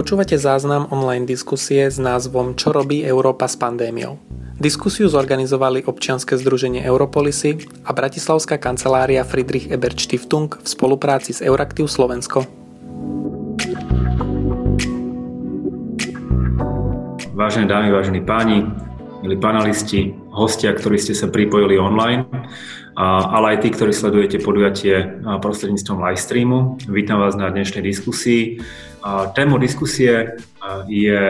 Počúvate záznam online diskusie s názvom Čo robí Európa s pandémiou. Diskusiu zorganizovali občianske združenie Europolisy a Bratislavská kancelária Friedrich Ebert Stiftung v spolupráci s Euraktiv Slovensko. Vážené dámy, vážení páni, milí panelisti, hostia, ktorí ste sa pripojili online, ale aj tí, ktorí sledujete podujatie prostredníctvom live streamu. Vítam vás na dnešnej diskusii. Tému diskusie je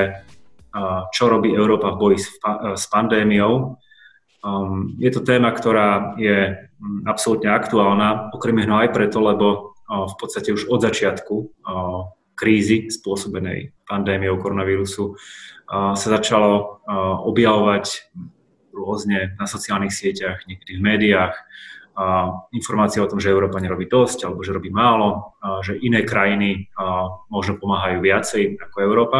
čo robí Európa v boji s pandémiou. Um, je to téma, ktorá je absolútne aktuálna, okrem iného aj preto, lebo v podstate už od začiatku krízy spôsobenej pandémiou koronavírusu sa začalo objavovať rôzne na sociálnych sieťach, niekedy v médiách, informácie o tom, že Európa nerobí dosť alebo že robí málo, že iné krajiny možno pomáhajú viacej ako Európa.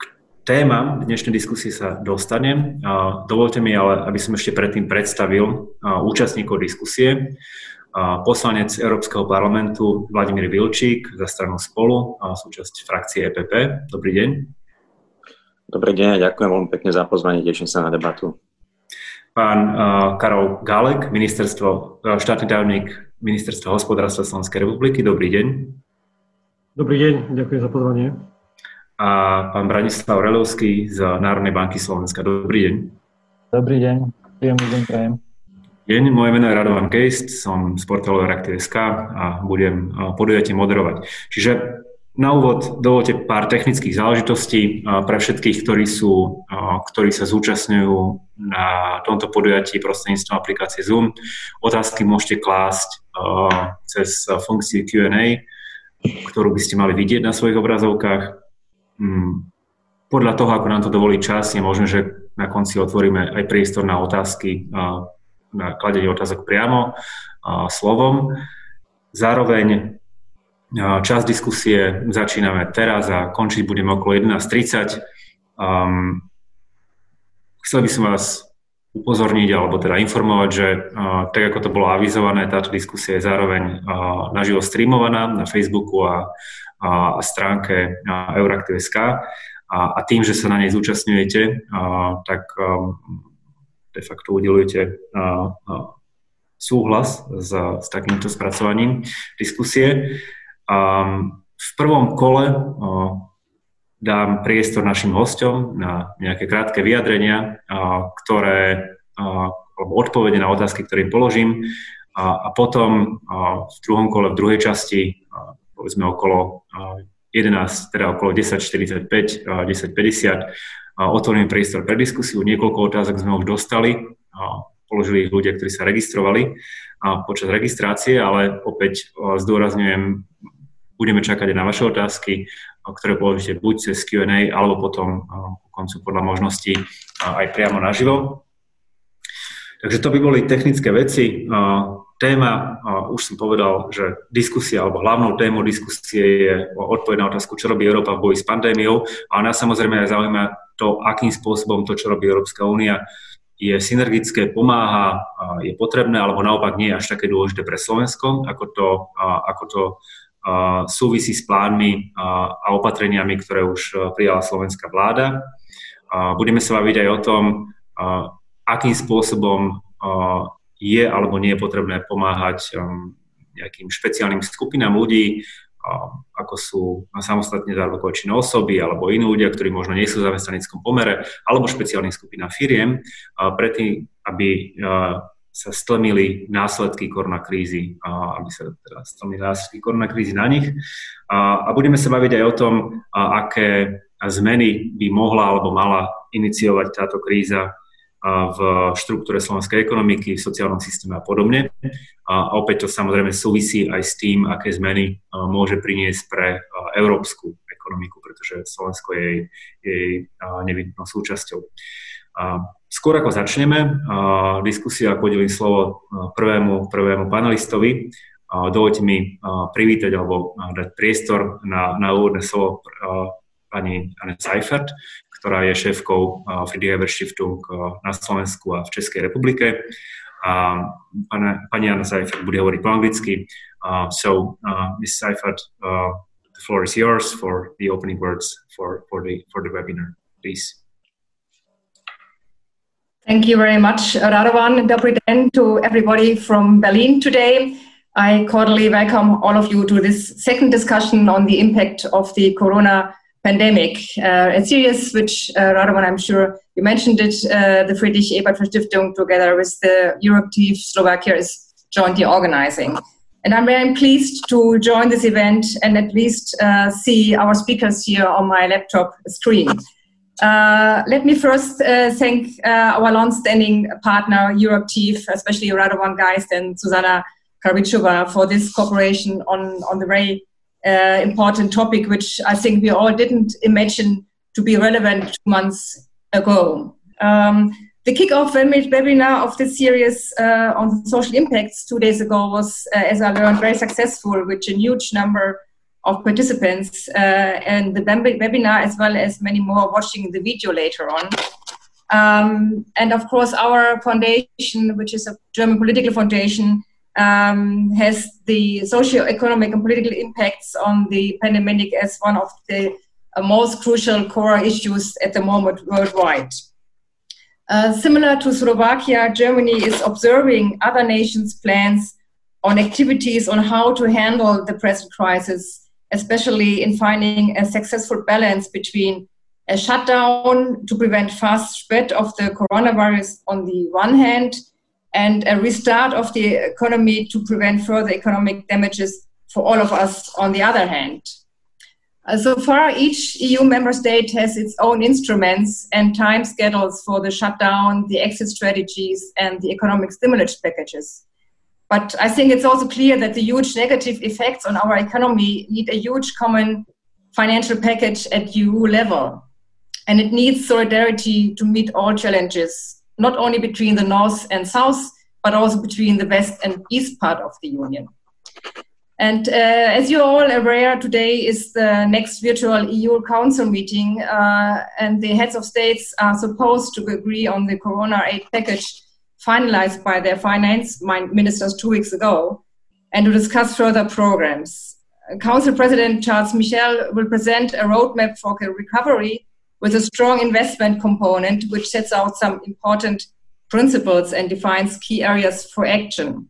K témam dnešnej diskusie sa dostanem. Dovolte mi ale, aby som ešte predtým predstavil účastníkov diskusie. Poslanec Európskeho parlamentu Vladimír Vilčík za stranu Spolu, súčasť frakcie EPP. Dobrý deň. Dobrý deň ďakujem veľmi pekne za pozvanie, teším sa na debatu. Pán Karol Gálek, ministerstvo, štátny tajomník Ministerstva hospodárstva Slovenskej republiky. Dobrý deň. Dobrý deň, ďakujem za pozvanie. A pán Branislav Relovský z Národnej banky Slovenska. Dobrý deň. Dobrý deň, príjemný deň prajem. Deň, moje meno je Radovan Geist, som z portálu Reaktiv.sk a budem podujatie moderovať. Čiže na úvod dovolte pár technických záležitostí pre všetkých, ktorí, sú, ktorí sa zúčastňujú na tomto podujatí prostredníctvom aplikácie Zoom. Otázky môžete klásť cez funkciu Q&A, ktorú by ste mali vidieť na svojich obrazovkách. Mm, podľa toho, ako nám to dovolí čas, je možné, že na konci otvoríme aj priestor na otázky, na kladenie otázok priamo slovom. Zároveň Čas diskusie začíname teraz a končiť budeme okolo 11.30. Um, chcel by som vás upozorniť alebo teda informovať, že uh, tak ako to bolo avizované, táto diskusia je zároveň uh, naživo streamovaná na Facebooku a, a, a stránke uh, Euraktiv.sk a, a tým, že sa na nej zúčastňujete, uh, tak um, de facto udelujete uh, uh, súhlas s, s takýmto spracovaním diskusie. V prvom kole dám priestor našim hostom na nejaké krátke vyjadrenia, ktoré, alebo odpovede na otázky, ktoré im položím. A, a potom v druhom kole, v druhej časti, povedzme okolo uh, 11, teda okolo 10.45, uh, 10.50, uh, otvorím priestor pre diskusiu. Niekoľko otázok sme už dostali, položili ich ľudia, ktorí sa registrovali počas registrácie, ale opäť zdôrazňujem, budeme čakať aj na vaše otázky, ktoré položíte buď cez Q&A, alebo potom po koncu podľa možností aj priamo naživo. Takže to by boli technické veci. Téma, už som povedal, že diskusia alebo hlavnou témou diskusie je odpoveď na otázku, čo robí Európa v boji s pandémiou. A nás samozrejme aj zaujíma to, akým spôsobom to, čo robí Európska únia, je synergické, pomáha, je potrebné, alebo naopak nie je až také dôležité pre Slovensko, ako to, ako to súvisí s plánmi a opatreniami, ktoré už e, prijala slovenská vláda. Budeme sa baviť aj o tom, akým spôsobom je alebo nie je potrebné pomáhať nejakým špeciálnym skupinám ľudí, ako sú samostatne zárobkové osoby alebo iní ľudia, ktorí možno nie sú v zamestnaneckom pomere, alebo špeciálnym skupinám firiem, predtým, aby sa stlmili následky koronakrízy, aby sa teda stlmili následky koronakrízy na nich. A, a budeme sa baviť aj o tom, a, aké zmeny by mohla alebo mala iniciovať táto kríza v štruktúre slovenskej ekonomiky, v sociálnom systéme a podobne. A opäť to samozrejme súvisí aj s tým, aké zmeny môže priniesť pre európsku ekonomiku, pretože Slovensko je jej, nevyhnutnou súčasťou. Skôr ako začneme diskusia, podelím slovo prvému, prvému panelistovi, dovolte mi privítať alebo dať priestor na, na úvodné slovo pani Anne Seifert, ktorá je šéfkou Friedrich Ebert Stiftung na Slovensku a v Českej republike. A pani Anna Seifert bude hovoriť po anglicky. Uh, so, uh, Ms. Seifert, uh, the floor is yours for the opening words for, for, the, for the webinar, please. Thank you very much, Radovan. Dobry den to everybody from Berlin today. I cordially welcome all of you to this second discussion on the impact of the corona pandemic, uh, a series which, uh, Radovan, I'm sure you mentioned it, uh, the Friedrich Ebert Stiftung together with the Euractiv Slovakia is jointly organizing. And I'm very pleased to join this event and at least uh, see our speakers here on my laptop screen. Uh, let me first uh, thank uh, our long-standing partner, Euractiv, especially Radovan Geist and Susanna Karbichova for this cooperation on, on the very uh, important topic, which I think we all didn't imagine to be relevant two months ago. Um, the kickoff webinar of this series uh, on social impacts two days ago was, uh, as I learned, very successful with a huge number of participants uh, and the webinar as well as many more watching the video later on. Um, and of course, our foundation, which is a German political foundation, um, has the socio-economic and political impacts on the pandemic as one of the uh, most crucial core issues at the moment worldwide. Uh, similar to Slovakia, Germany is observing other nations' plans on activities on how to handle the present crisis, especially in finding a successful balance between a shutdown to prevent fast spread of the coronavirus on the one hand and a restart of the economy to prevent further economic damages for all of us on the other hand. Uh, so far, each EU member state has its own instruments and time schedules for the shutdown, the exit strategies, and the economic stimulus packages. But I think it's also clear that the huge negative effects on our economy need a huge common financial package at EU level. And it needs solidarity to meet all challenges not only between the north and south, but also between the west and east part of the union. And uh, as you're all aware, today is the next virtual EU Council meeting, uh, and the heads of states are supposed to agree on the Corona aid package finalized by their finance ministers two weeks ago, and to discuss further programs. Council President Charles Michel will present a roadmap for recovery with a strong investment component, which sets out some important principles and defines key areas for action.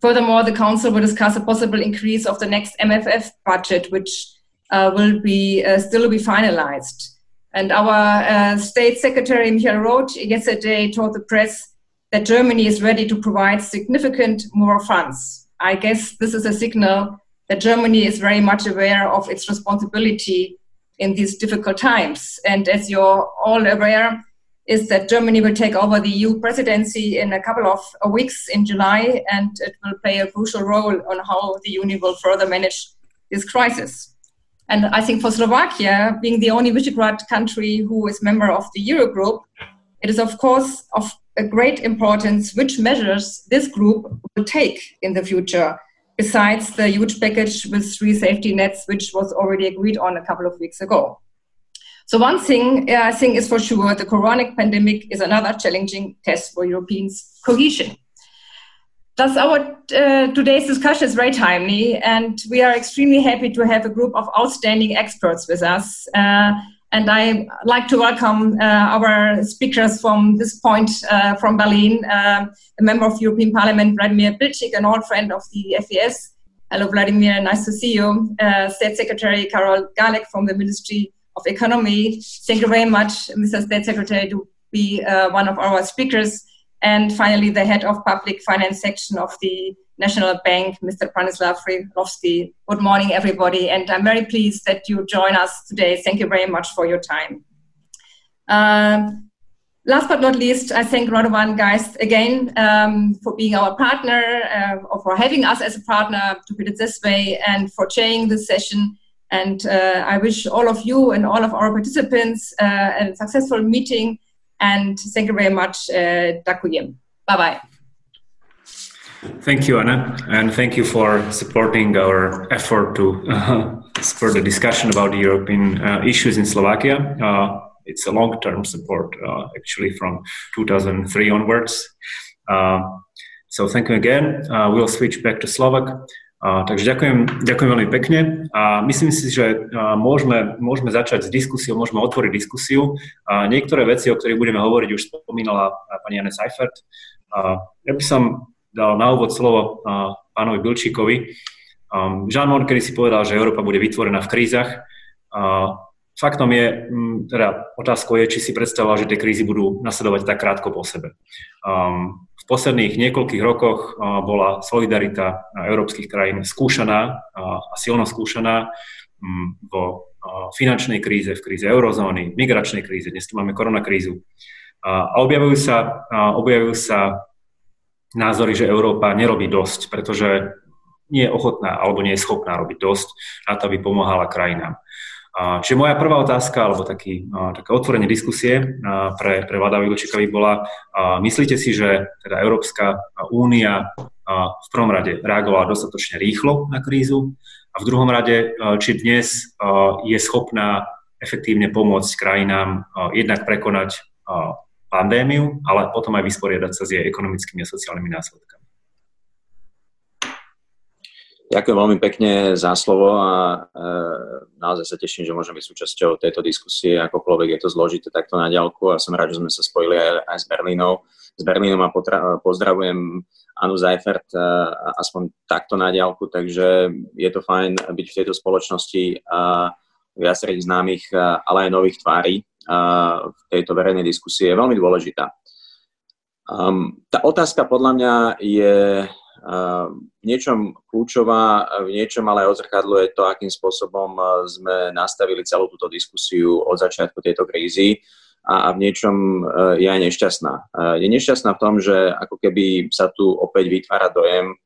Furthermore, the Council will discuss a possible increase of the next MFF budget, which uh, will be uh, still be finalized. And our uh, State Secretary Michael Roth yesterday told the press that Germany is ready to provide significant more funds. I guess this is a signal that Germany is very much aware of its responsibility in these difficult times. And as you're all aware, is that Germany will take over the EU presidency in a couple of weeks in July, and it will play a crucial role on how the Union will further manage this crisis. And I think for Slovakia, being the only Visegrad country who is member of the Eurogroup, it is of course of a great importance which measures this group will take in the future besides the huge package with three safety nets, which was already agreed on a couple of weeks ago. So one thing uh, I think is for sure, the coronic pandemic is another challenging test for Europeans' cohesion. Thus, our uh, today's discussion is very timely, and we are extremely happy to have a group of outstanding experts with us. Uh, and I like to welcome uh, our speakers from this point uh, from Berlin, uh, a member of European Parliament, Vladimir Bilčík, an old friend of the FES. Hello, Vladimir, nice to see you. Uh, State Secretary Karol Galek from the Ministry of Economy. Thank you very much, Mr. State Secretary, to be uh, one of our speakers. And finally, the head of public finance section of the National Bank, Mr. Branislav Hrilovsky. Good morning, everybody, and I'm very pleased that you join us today. Thank you very much for your time. Um, last but not least, I thank Radovan Geist again um, for being our partner, uh, or for having us as a partner, to put it this way, and for chairing this session. And uh, I wish all of you and all of our participants uh, a successful meeting. And thank you very much. Uh, Bye bye. Thank you, Anna, and thank you for supporting our effort to uh, spur the discussion about the European uh, issues in Slovakia. Uh, it's a long-term support, uh, actually, from 2003 onwards. Uh, so thank you again. Uh, we'll switch back to Slovak. takže ďakujem, ďakujem veľmi pekne a myslím si, že môžeme, môžeme začať s diskusiou, môžeme otvoriť diskusiu. Niektoré veci, o ktorých budeme hovoriť, už spomínala pani Anne Seifert. Ja by som dal na úvod slovo pánovi Bilčíkovi. Jean Monnet si povedal, že Európa bude vytvorená v krízach. Faktom je, teda otázkou je, či si predstavoval, že tie krízy budú nasledovať tak krátko po sebe. V posledných niekoľkých rokoch bola solidarita európskych krajín skúšaná a silno skúšaná vo finančnej kríze, v kríze eurozóny, migračnej kríze, dnes tu máme koronakrízu. A objavujú sa, objavujú sa názory, že Európa nerobí dosť, pretože nie je ochotná alebo nie je schopná robiť dosť na to, aby pomáhala krajinám. Čiže moja prvá otázka, alebo taký, také otvorenie diskusie pre, pre Vlada Vilčíkovi bola, myslíte si, že teda Európska únia v prvom rade reagovala dostatočne rýchlo na krízu a v druhom rade, či dnes je schopná efektívne pomôcť krajinám jednak prekonať pandémiu, ale potom aj vysporiadať sa s jej ekonomickými a sociálnymi následkami. Ďakujem veľmi pekne za slovo a e, naozaj sa teším, že môžem byť súčasťou tejto diskusie, akokoľvek je to zložité takto na ďalku a som rád, že sme sa spojili aj, aj s Berlínou. S Berlínom a potra- pozdravujem Anu Zajfert e, aspoň takto na ďalku, takže je to fajn byť v tejto spoločnosti a viacerých známych, ale aj nových tvári v tejto verejnej diskusie je veľmi dôležitá. Um, tá otázka podľa mňa je v niečom kľúčová, v niečom ale odzrkadluje to, akým spôsobom sme nastavili celú túto diskusiu od začiatku tejto krízy a v niečom je aj nešťastná. Je nešťastná v tom, že ako keby sa tu opäť vytvára dojem,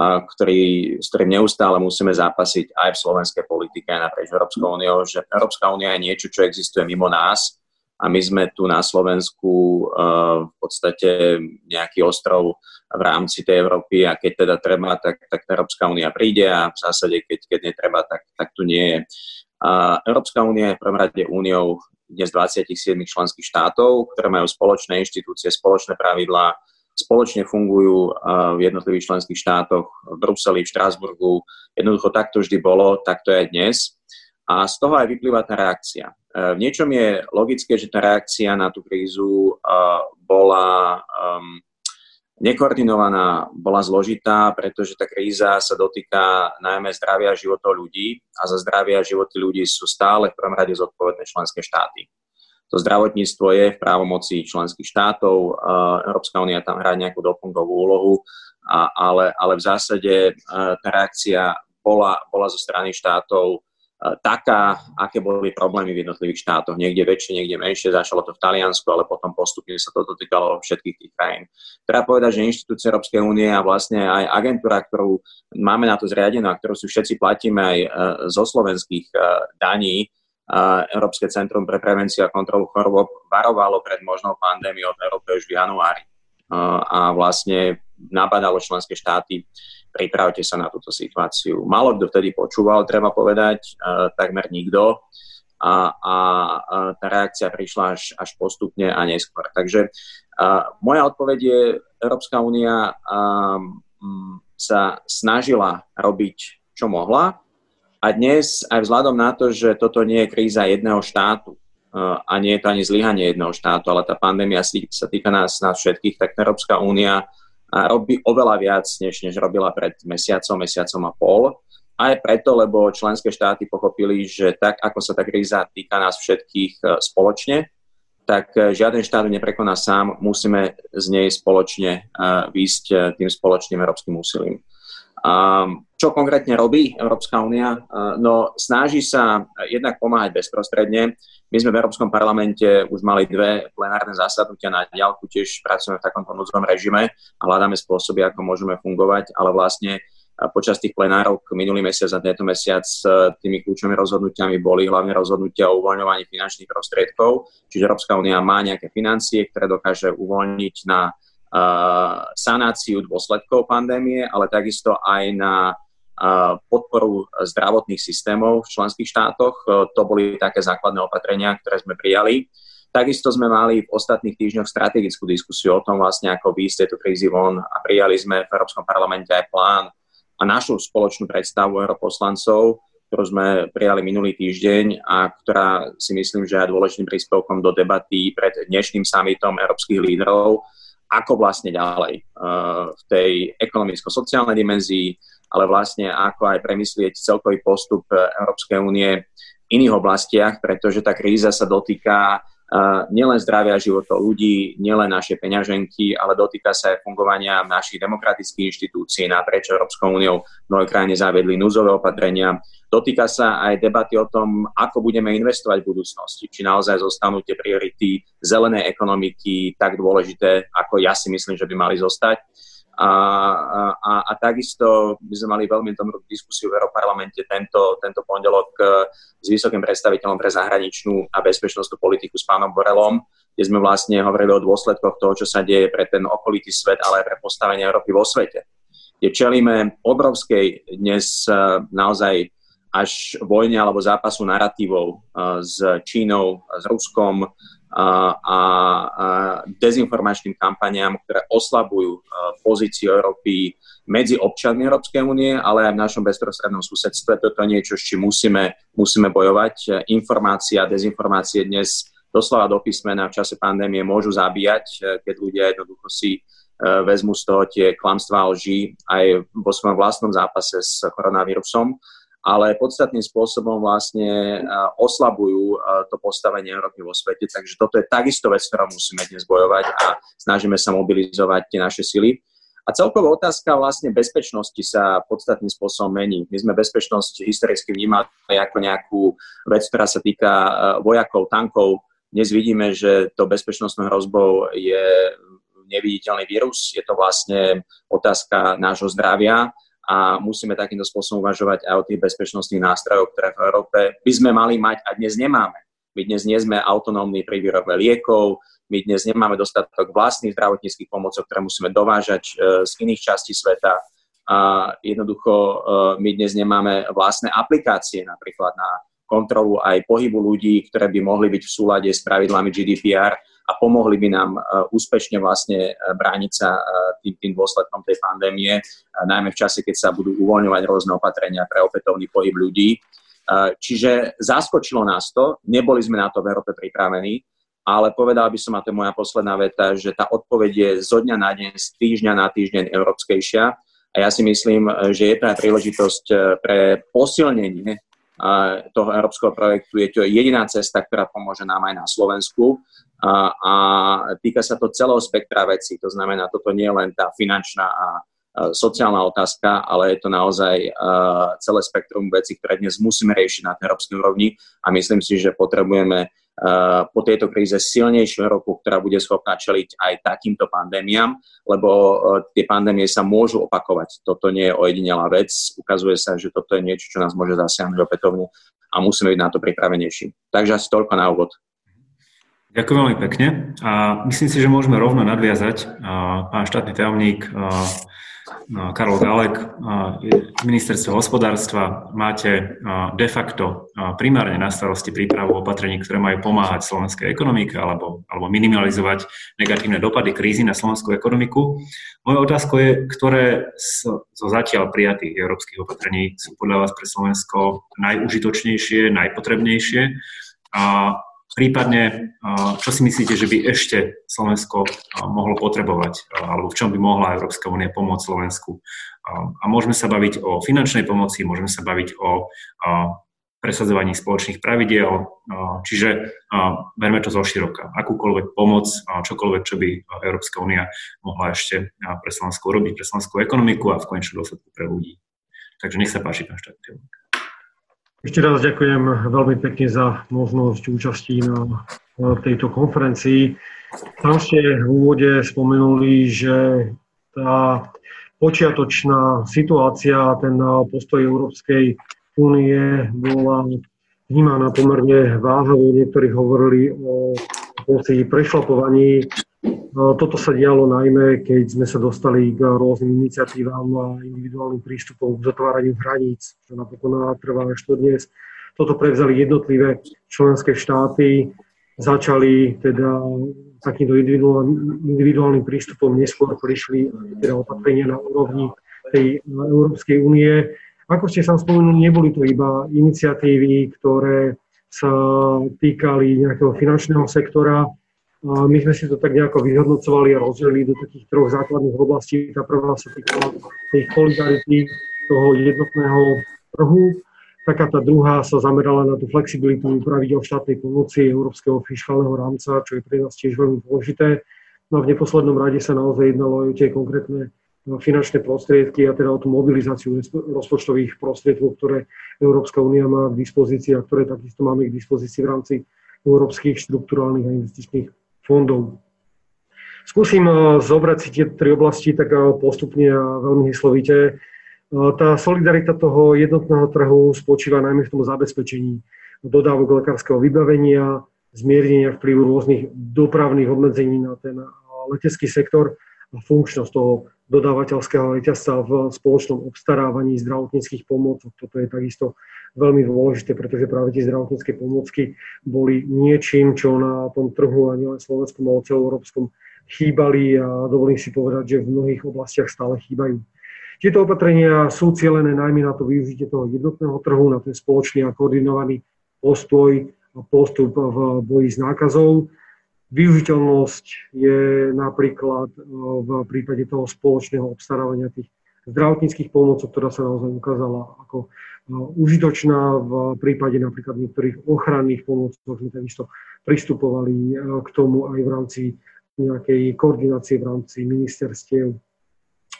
ktorý, s ktorým neustále musíme zápasiť aj v slovenskej politike, aj naprieč Európskou úniou, že Európska únia je niečo, čo existuje mimo nás a my sme tu na Slovensku uh, v podstate nejaký ostrov v rámci tej Európy a keď teda treba, tak, tak Európska únia príde a v zásade, keď, keď netreba, tak, tak tu nie je. Uh, Európska únia je v prvom rade úniou dnes 27 členských štátov, ktoré majú spoločné inštitúcie, spoločné pravidlá, spoločne fungujú v jednotlivých členských štátoch, v Bruseli, v Štrásburgu. Jednoducho tak to vždy bolo, tak to je dnes. A z toho aj vyplýva tá reakcia. V niečom je logické, že tá reakcia na tú krízu bola um, nekoordinovaná, bola zložitá, pretože tá kríza sa dotýka najmä zdravia životov ľudí a za zdravie a životy ľudí sú stále v prvom rade zodpovedné členské štáty. To zdravotníctvo je v právomoci členských štátov, Európska únia tam hrá nejakú doplnkovú úlohu, ale, ale v zásade tá reakcia bola, bola zo strany štátov taká, aké boli problémy v jednotlivých štátoch. Niekde väčšie, niekde menšie. Začalo to v Taliansku, ale potom postupne sa to dotýkalo všetkých tých krajín. Treba povedať, že inštitúcie Európskej únie a vlastne aj agentúra, ktorú máme na to zriadenú a ktorú si všetci platíme aj e, zo slovenských e, daní, e, Európske centrum pre prevenciu a kontrolu chorôb varovalo pred možnou pandémiou v Európe už v januári. A vlastne nabadalo členské štáty pripravte sa na túto situáciu. Málo kto vtedy počúval, treba povedať, takmer nikto. A, a, a tá reakcia prišla až, až postupne a neskôr. Takže uh, moja odpoveď je, Európska únia sa snažila robiť, čo mohla. A dnes, aj vzhľadom na to, že toto nie je kríza jedného štátu, uh, a nie je to ani zlyhanie jedného štátu, ale tá pandémia sa týka nás, nás všetkých, tak Európska únia robí oveľa viac, než, než robila pred mesiacom, mesiacom a pol. Aj preto, lebo členské štáty pochopili, že tak, ako sa tá kríza týka nás všetkých e, spoločne, tak e, žiaden štát neprekoná sám, musíme z nej spoločne výjsť tým spoločným európskym úsilím. Čo konkrétne robí Európska únia? No, snaží sa jednak pomáhať bezprostredne. My sme v Európskom parlamente už mali dve plenárne zasadnutia na diálku, tiež pracujeme v takomto núdzovom režime a hľadáme spôsoby, ako môžeme fungovať, ale vlastne počas tých plenárok minulý mesiac a tento mesiac tými kľúčovými rozhodnutiami boli hlavne rozhodnutia o uvoľňovaní finančných prostriedkov, čiže Európska únia má nejaké financie, ktoré dokáže uvoľniť na sanáciu dôsledkov pandémie, ale takisto aj na podporu zdravotných systémov v členských štátoch. E, to boli také základné opatrenia, ktoré sme prijali. Takisto sme mali v ostatných týždňoch strategickú diskusiu o tom vlastne, ako výjsť tejto krízy von a prijali sme v Európskom parlamente aj plán, a našu spoločnú predstavu europoslancov, ktorú sme prijali minulý týždeň a ktorá si myslím, že je dôležitým príspevkom do debaty pred dnešným summitom európskych lídrov, ako vlastne ďalej v tej ekonomicko-sociálnej dimenzii, ale vlastne ako aj premyslieť celkový postup Európskej únie v iných oblastiach, pretože tá kríza sa dotýka nielen zdravia životov ľudí, nielen naše peňaženky, ale dotýka sa aj fungovania našich demokratických inštitúcií naprieč Európskou úniou. Mnohé krajiny zaviedli núzové opatrenia. Dotýka sa aj debaty o tom, ako budeme investovať v budúcnosti. Či naozaj zostanú tie priority zelenej ekonomiky tak dôležité, ako ja si myslím, že by mali zostať a, a, a takisto by sme mali veľmi dobrú diskusiu v Európarlamente tento, tento pondelok e, s vysokým predstaviteľom pre zahraničnú a bezpečnostnú politiku s pánom Borelom, kde sme vlastne hovorili o dôsledkoch toho, čo sa deje pre ten okolitý svet, ale aj pre postavenie Európy vo svete. Kde čelíme obrovskej dnes e, naozaj až vojne alebo zápasu narratívov e, s Čínou, s Ruskom, a, a dezinformačným kampaniám, ktoré oslabujú pozíciu Európy medzi občanmi Európskej únie, ale aj v našom bezprostrednom susedstve. Toto je niečo, s čím musíme, musíme bojovať. Informácia, dezinformácie dnes doslova do písmena v čase pandémie môžu zabíjať, keď ľudia jednoducho si vezmu z toho tie klamstvá lži aj vo svojom vlastnom zápase s koronavírusom ale podstatným spôsobom vlastne oslabujú to postavenie Európy vo svete. Takže toto je takisto vec, ktorou musíme dnes bojovať a snažíme sa mobilizovať tie naše sily. A celková otázka vlastne bezpečnosti sa podstatným spôsobom mení. My sme bezpečnosť historicky vnímali ako nejakú vec, ktorá sa týka vojakov, tankov. Dnes vidíme, že to bezpečnostnou hrozbou je neviditeľný vírus. Je to vlastne otázka nášho zdravia a musíme takýmto spôsobom uvažovať aj o tých bezpečnostných nástrojoch, ktoré v Európe by sme mali mať a dnes nemáme. My dnes nie sme autonómni pri výrobe liekov, my dnes nemáme dostatok vlastných zdravotníckých pomocov, ktoré musíme dovážať e, z iných častí sveta. A jednoducho e, my dnes nemáme vlastné aplikácie napríklad na kontrolu aj pohybu ľudí, ktoré by mohli byť v súlade s pravidlami GDPR a pomohli by nám e, úspešne vlastne e, brániť sa e, tým, tým dôsledkom tej pandémie, najmä v čase, keď sa budú uvoľňovať rôzne opatrenia pre opätovný pohyb ľudí. Čiže zaskočilo nás to, neboli sme na to v Európe pripravení, ale povedal by som, a to je moja posledná veta, že tá odpoveď je zo dňa na deň, z týždňa na týždeň európskejšia. A ja si myslím, že je to aj príležitosť pre posilnenie toho európskeho projektu. Je to jediná cesta, ktorá pomôže nám aj na Slovensku a, a týka sa to celého spektra vecí. To znamená, toto nie je len tá finančná a sociálna otázka, ale je to naozaj celé spektrum vecí, ktoré dnes musíme riešiť na európskej úrovni a myslím si, že potrebujeme po tejto kríze silnejšiu Európu, ktorá bude schopná čeliť aj takýmto pandémiám, lebo uh, tie pandémie sa môžu opakovať. Toto nie je ojedinelá vec. Ukazuje sa, že toto je niečo, čo nás môže zasiahnuť opätovne a musíme byť na to pripravenejší. Takže asi toľko na úvod. Ďakujem veľmi pekne a myslím si, že môžeme rovno nadviazať. Pán štátny tajomník Karol Galek, z ministerstva hospodárstva máte de facto primárne na starosti prípravu opatrení, ktoré majú pomáhať slovenskej ekonomike alebo, alebo minimalizovať negatívne dopady krízy na slovenskú ekonomiku. Moja otázka je, ktoré zo zatiaľ prijatých európskych opatrení sú podľa vás pre Slovensko najužitočnejšie, najpotrebnejšie a Prípadne, čo si myslíte, že by ešte Slovensko mohlo potrebovať, alebo v čom by mohla Európska únia pomôcť Slovensku? A môžeme sa baviť o finančnej pomoci, môžeme sa baviť o presadzovaní spoločných pravidiel, čiže verme to zo široka. Akúkoľvek pomoc, čokoľvek, čo by Európska únia mohla ešte pre Slovensko urobiť, pre slovenskú ekonomiku a v konečnom dôsledku pre ľudí. Takže nech sa páči, pán štátny ešte raz ďakujem veľmi pekne za možnosť účastí na tejto konferencii. Tam ste v úvode spomenuli, že tá počiatočná situácia, ten postoj Európskej únie bola vnímaná pomerne váhavo. Niektorí hovorili o prešlapovaní No, toto sa dialo najmä, keď sme sa dostali k rôznym iniciatívam a individuálnym prístupom k zatváraniu hraníc, čo napokon trvá až to dnes. Toto prevzali jednotlivé členské štáty, začali teda takýmto individuálnym, prístupom, neskôr prišli teda opatrenia na úrovni tej Európskej únie. Ako ste sa spomenuli, neboli to iba iniciatívy, ktoré sa týkali nejakého finančného sektora. My sme si to tak nejako vyhodnocovali a rozdelili do takých troch základných oblastí. Tá prvá sa týkala tej solidarity, toho jednotného trhu. Taká tá druhá sa zamerala na tú flexibilitu pravidel štátnej pomoci Európskeho fiskálneho rámca, čo je pre nás tiež veľmi dôležité. No a v neposlednom rade sa naozaj jednalo aj o tie konkrétne finančné prostriedky a teda o tú mobilizáciu rozpočtových prostriedkov, ktoré Európska únia má k dispozícii a ktoré takisto máme k dispozícii v rámci európskych štruktúrálnych a investičných fondov. Skúsim eh, zobrať si tie tri oblasti tak eh, postupne a veľmi hyslovite. Eh, tá solidarita toho jednotného trhu spočíva najmä v tom zabezpečení dodávok lekárskeho vybavenia, zmiernenia vplyvu rôznych dopravných obmedzení na ten letecký sektor funkčnosť toho dodávateľského reťazca v spoločnom obstarávaní zdravotníckých pomôcok. Toto je takisto veľmi dôležité, pretože práve tie zdravotnícke pomôcky boli niečím, čo na tom trhu a nielen slovenskom, ale celoeurópskom chýbali a dovolím si povedať, že v mnohých oblastiach stále chýbajú. Tieto opatrenia sú cielené najmä na to využitie toho jednotného trhu, na ten spoločný a koordinovaný postoj a postup v boji s nákazou Využiteľnosť je napríklad e, v prípade toho spoločného obstarávania tých zdravotníckých pomôcok, ktorá sa naozaj ukázala ako e, užitočná. V prípade napríklad niektorých ochranných pomôcok sme takisto pristupovali e, k tomu aj v rámci nejakej koordinácie v rámci ministerstiev.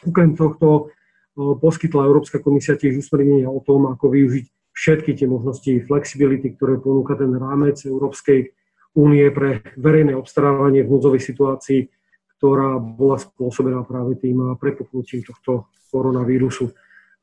Okrem tohto poskytla Európska komisia tiež usmernenia o tom, ako využiť všetky tie možnosti flexibility, ktoré ponúka ten rámec Európskej únie pre verejné obstarávanie v núdzovej situácii, ktorá bola spôsobená práve tým prepuknutím tohto koronavírusu.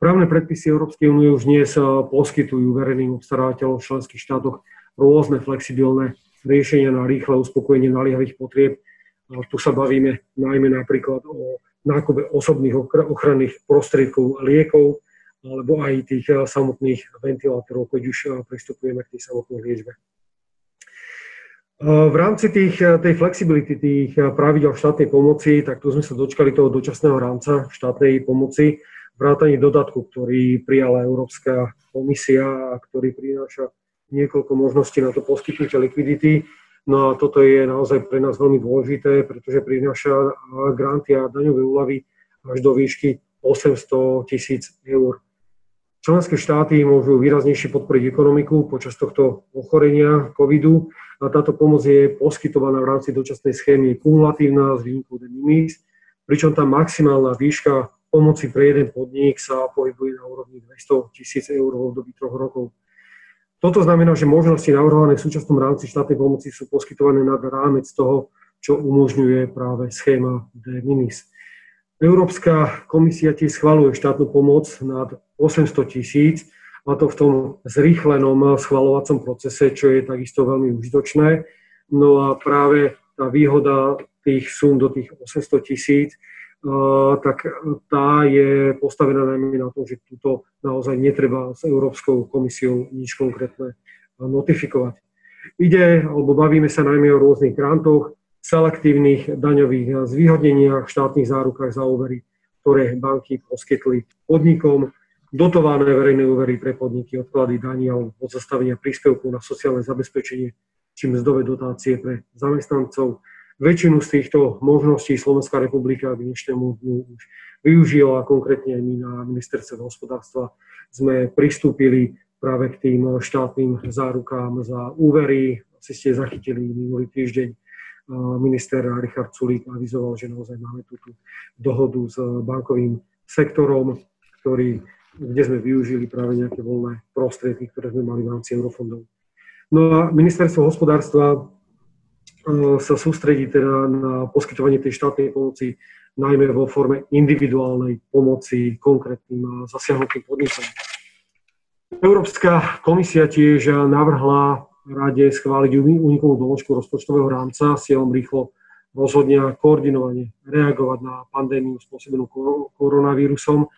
Právne predpisy Európskej únie už dnes poskytujú verejným obstarávateľom v členských štátoch rôzne flexibilné riešenia na rýchle uspokojenie naliehavých potrieb. Tu sa bavíme najmä napríklad o nákupe osobných ochranných prostriedkov liekov alebo aj tých samotných ventilátorov, keď už pristupujeme k tej samotnej liečbe. V rámci tých, tej flexibility tých pravidel štátnej pomoci, tak tu sme sa dočkali toho dočasného rámca štátnej pomoci, vrátanie dodatku, ktorý prijala Európska komisia a ktorý prináša niekoľko možností na to poskytnutie likvidity. No a toto je naozaj pre nás veľmi dôležité, pretože prináša granty a daňové úlavy až do výšky 800 tisíc eur. Členské štáty môžu výraznejšie podporiť ekonomiku počas tohto ochorenia covidu a táto pomoc je poskytovaná v rámci dočasnej schémy kumulatívna s výnimkou de minimis, pričom tá maximálna výška pomoci pre jeden podnik sa pohybuje na úrovni 200 tisíc eur v období troch rokov. Toto znamená, že možnosti navrhované v súčasnom rámci štátnej pomoci sú poskytované nad rámec toho, čo umožňuje práve schéma de minimis. Európska komisia tiež schvaluje štátnu pomoc nad 800 tisíc, a to v tom zrýchlenom schvalovacom procese, čo je takisto veľmi užitočné. No a práve tá výhoda tých sum do tých 800 tisíc, tak tá je postavená najmä na tom, že túto naozaj netreba s Európskou komisiou nič konkrétne notifikovať. Ide, alebo bavíme sa najmä o rôznych grantoch, selektívnych daňových zvýhodneniach, štátnych zárukách za úvery, ktoré banky poskytli podnikom, dotované verejné úvery pre podniky, odklady daní alebo pozastavenia príspevkov na sociálne zabezpečenie či mzdové dotácie pre zamestnancov. Väčšinu z týchto možností Slovenská republika k dnešnému dňu už využila, konkrétne aj my na ministerstve hospodárstva sme pristúpili práve k tým štátnym zárukám za úvery. Asi ste zachytili minulý týždeň minister Richard Sulík avizoval, že naozaj máme túto dohodu s bankovým sektorom, ktorý, kde sme využili práve nejaké voľné prostriedky, ktoré sme mali v rámci eurofondov. No a ministerstvo hospodárstva e, sa sústredí teda na poskytovanie tej štátnej pomoci najmä vo forme individuálnej pomoci konkrétnym zasiahnutým podnikom. Európska komisia tiež navrhla rade schváliť unikovú doložku rozpočtového rámca s cieľom rýchlo rozhodne a koordinovane reagovať na pandémiu spôsobenú koronavírusom.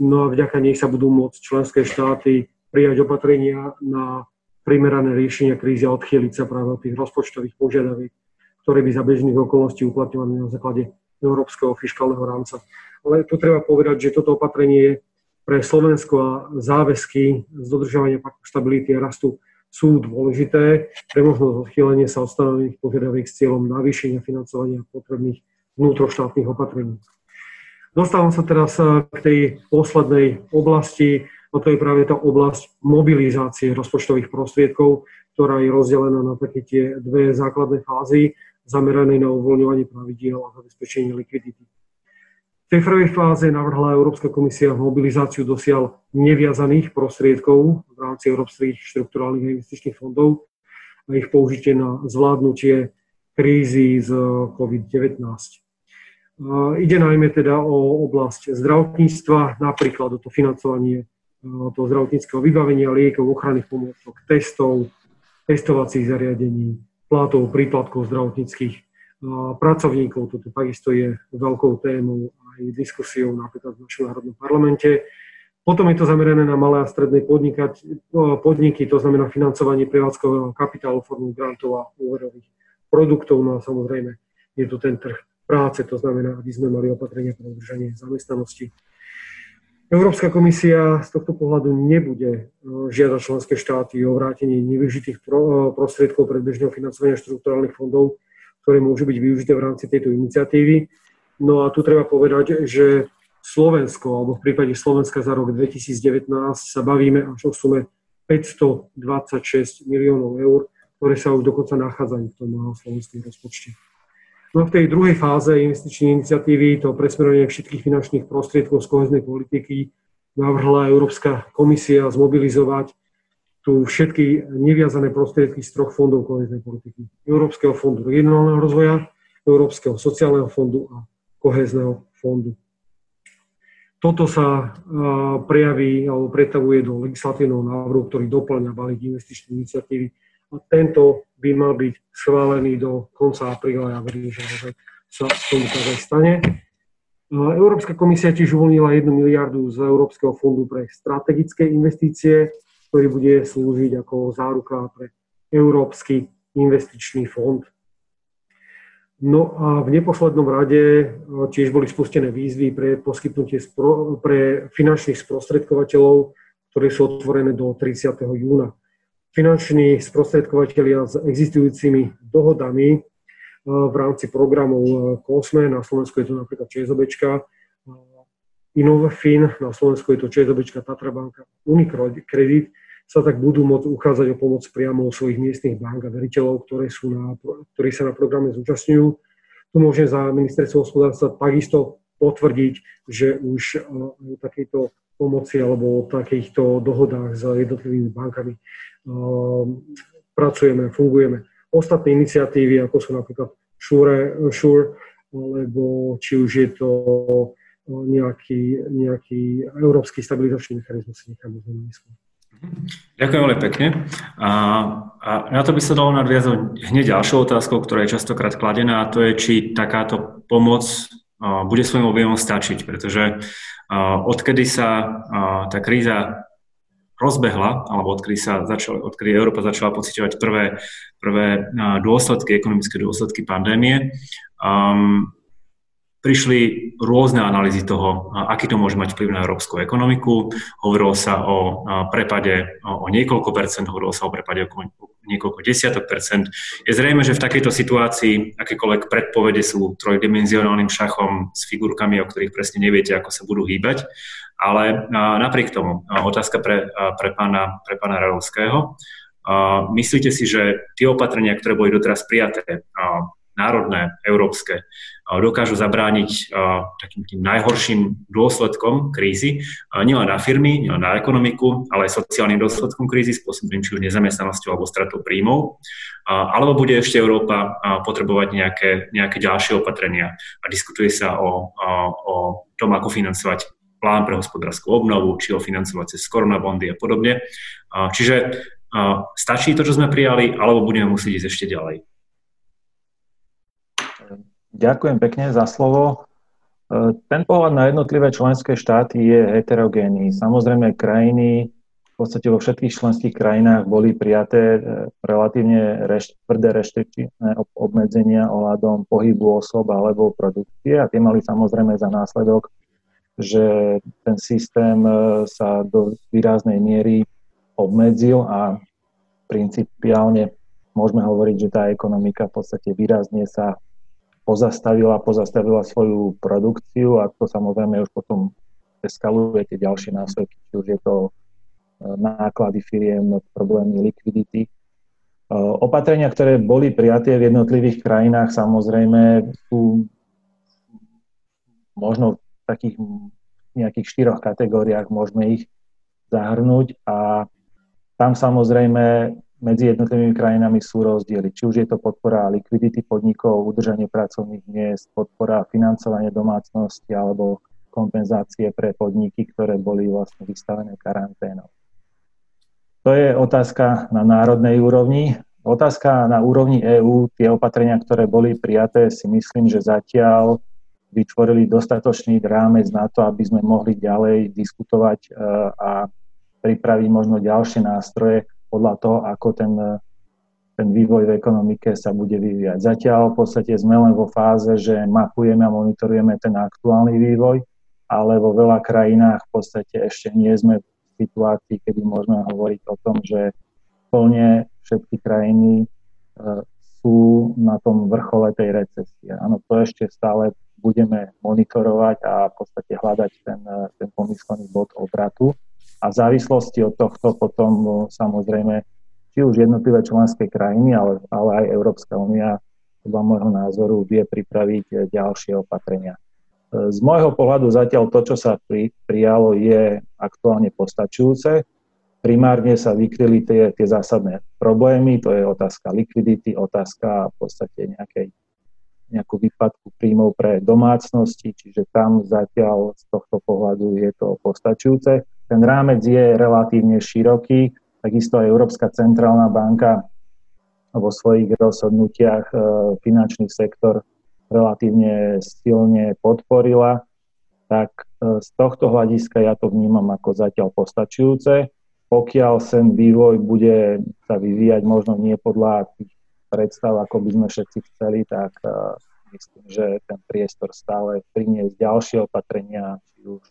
No a vďaka nej sa budú môcť členské štáty prijať opatrenia na primerané riešenia krízy a odchyliť sa práve od tých rozpočtových požiadaviek, ktoré by za bežných okolností uplatňované na základe Európskeho fiskálneho rámca. Ale tu treba povedať, že toto opatrenie je pre Slovensko a záväzky z dodržovania paktu stability a rastu sú dôležité pre možnosť odchýlenia sa od stanovených požiadaviek s cieľom navýšenia financovania potrebných vnútroštátnych opatrení. Dostávam sa teraz eh, k tej poslednej oblasti, a to je práve tá oblasť mobilizácie rozpočtových prostriedkov, ktorá je rozdelená na také tie dve základné fázy, zamerané na uvoľňovanie pravidiel a zabezpečenie likvidity. V tej prvej fáze navrhla Európska komisia mobilizáciu dosiaľ neviazaných prostriedkov v rámci európskych štrukturálnych investičných fondov a ich použitie na zvládnutie krízy z COVID-19. Ide najmä teda o oblasť zdravotníctva, napríklad o to financovanie toho zdravotníckého vybavenia, liekov, ochranných pomôcok, testov, testovacích zariadení, platov, príplatkov zdravotníckých pracovníkov. Toto takisto je veľkou témou aj diskusiou napríklad v našom národnom parlamente. Potom je to zamerané na malé a stredné podniky, to znamená financovanie prevádzkového kapitálu formou grantov a úverových produktov. No a samozrejme je tu ten trh práce, to znamená, aby sme mali opatrenia pre udržanie zamestnanosti. Európska komisia z tohto pohľadu nebude e, žiadať členské štáty o vrátenie nevyužitých e, prostriedkov predbežného financovania štruktúrálnych fondov, ktoré môžu byť využité v rámci tejto iniciatívy. No a tu treba povedať, že Slovensko, alebo v prípade Slovenska za rok 2019 sa bavíme až o sume 526 miliónov eur, ktoré sa už dokonca nachádzajú v tom slovenskom rozpočte. No v tej druhej fáze investičnej iniciatívy, to presmerovanie všetkých finančných prostriedkov z koheznej politiky, navrhla Európska komisia zmobilizovať tu všetky neviazané prostriedky z troch fondov koheznej politiky. Európskeho fondu regionálneho rozvoja, Európskeho sociálneho fondu a kohezného fondu. Toto sa prejaví alebo pretavuje do legislatívneho návrhu, ktorý doplňa balík investičnej iniciatívy a tento by mal byť schválený do konca apríla. Ja verím, že sa tomu tak aj stane. Európska komisia tiež uvoľnila 1 miliardu z Európskeho fondu pre strategické investície, ktorý bude slúžiť ako záruka pre Európsky investičný fond. No a v neposlednom rade tiež boli spustené výzvy pre poskytnutie spro, pre finančných sprostredkovateľov, ktoré sú otvorené do 30. júna finanční sprostredkovateľia s existujúcimi dohodami e, v rámci programov COSME, na Slovensku je to napríklad ČSOBčka, Innovafin, na Slovensku je to ČSOBčka, Tatra banka, Unicredit, sa tak budú môcť uchádzať o pomoc priamo u svojich miestnych bank a veriteľov, ktoré sú na, ktorí sa na programe zúčastňujú. Tu môžem za ministerstvo hospodárstva takisto potvrdiť, že už o takejto pomoci alebo o takýchto dohodách s jednotlivými bankami Ehm, pracujeme, fungujeme. Ostatné iniciatívy, ako sú napríklad Shure, Shure alebo či už je to nejaký, nejaký európsky stabilizačný mechanizmus, si nechám možno neskôr. Ďakujem veľmi pekne. A, a na to by sa dalo nadviazať hneď ďalšou otázkou, ktorá je častokrát kladená, a to je, či takáto pomoc bude svojim objemom stačiť, pretože odkedy sa tá kríza rozbehla, alebo odkedy, sa začal, odkedy Európa začala pocitovať prvé, prvé dôsledky, ekonomické dôsledky pandémie, um, prišli rôzne analýzy toho, aký to môže mať vplyv na európsku ekonomiku. Hovorilo sa o prepade o niekoľko percent, hovorilo sa o prepade o niekoľko desiatok percent. Je zrejme, že v takejto situácii akékoľvek predpovede sú trojdimenzionálnym šachom s figurkami, o ktorých presne neviete, ako sa budú hýbať. Ale napriek tomu, otázka pre, pre pána, pre pána Radovského. Myslíte si, že tie opatrenia, ktoré boli doteraz prijaté, národné, európske, dokážu zabrániť takým tým najhorším dôsledkom krízy, nielen na firmy, nielen na ekonomiku, ale aj sociálnym dôsledkom krízy, spôsobným či už nezamestnanosťou alebo stratou príjmov, alebo bude ešte Európa potrebovať nejaké, nejaké ďalšie opatrenia a diskutuje sa o, o, o tom, ako financovať plán pre hospodárskú obnovu, či ho financovať cez koronabondy a podobne. Čiže stačí to, čo sme prijali, alebo budeme musieť ísť ešte ďalej? Ďakujem pekne za slovo. Ten pohľad na jednotlivé členské štáty je heterogénny. Samozrejme, krajiny podstate vo všetkých členských krajinách boli prijaté relatívne reš, tvrdé reštriktívne obmedzenia ohľadom pohybu osob alebo produkcie a tie mali samozrejme za následok, že ten systém sa do výraznej miery obmedzil a principiálne môžeme hovoriť, že tá ekonomika v podstate výrazne sa pozastavila, pozastavila svoju produkciu a to samozrejme už potom eskaluje tie ďalšie následky, či už je to e, náklady firiem, problémy likvidity. E, opatrenia, ktoré boli prijaté v jednotlivých krajinách, samozrejme sú možno v takých nejakých štyroch kategóriách môžeme ich zahrnúť a tam samozrejme medzi jednotlivými krajinami sú rozdiely. Či už je to podpora likvidity podnikov, udržanie pracovných miest, podpora financovania domácnosti alebo kompenzácie pre podniky, ktoré boli vlastne vystavené karanténou. To je otázka na národnej úrovni. Otázka na úrovni EÚ, tie opatrenia, ktoré boli prijaté, si myslím, že zatiaľ vytvorili dostatočný rámec na to, aby sme mohli ďalej diskutovať e, a pripraviť možno ďalšie nástroje, podľa toho, ako ten, ten vývoj v ekonomike sa bude vyvíjať. Zatiaľ v podstate sme len vo fáze, že mapujeme a monitorujeme ten aktuálny vývoj, ale vo veľa krajinách v podstate ešte nie sme v situácii, kedy môžeme hovoriť o tom, že plne všetky krajiny e, sú na tom vrchole tej recesie. Áno, to ešte stále budeme monitorovať a v podstate hľadať ten, ten pomyslený bod obratu a v závislosti od tohto potom no, samozrejme či už jednotlivé členské krajiny, ale, ale aj Európska únia podľa môjho názoru vie pripraviť ďalšie opatrenia. Eh, z môjho pohľadu zatiaľ to, čo sa pri, prijalo, je aktuálne postačujúce. Primárne sa vykryli tie, tie zásadné problémy, to je otázka likvidity, otázka v podstate nejakej nejakú výpadku príjmov pre domácnosti, čiže tam zatiaľ z tohto pohľadu je to postačujúce. Ten rámec je relatívne široký, takisto aj Európska centrálna banka vo svojich rozhodnutiach e, finančný sektor relatívne silne podporila, tak e, z tohto hľadiska ja to vnímam ako zatiaľ postačujúce. Pokiaľ sen vývoj bude sa vyvíjať možno nie podľa tých predstav, ako by sme všetci chceli, tak e, myslím, že ten priestor stále priniesť ďalšie opatrenia, či už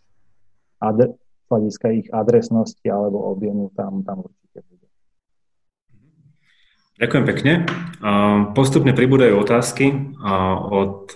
z hľadiska ich adresnosti alebo objemu tam, tam určite bude. Ďakujem pekne. Postupne pribúdajú otázky od,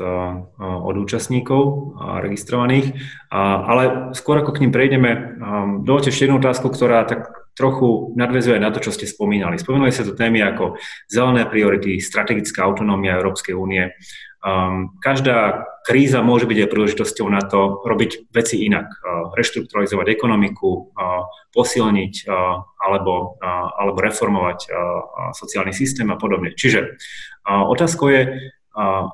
od účastníkov registrovaných, ale skôr ako k ním prejdeme, dovolte ešte jednu otázku, ktorá tak trochu nadvezuje na to, čo ste spomínali. Spomínali sa tu témy ako zelené priority, strategická autonómia Európskej únie, Um, každá kríza môže byť aj príležitosťou na to robiť veci inak, uh, reštrukturalizovať ekonomiku, uh, posilniť uh, alebo, uh, alebo reformovať uh, sociálny systém a podobne. Čiže uh, otázkou je, uh,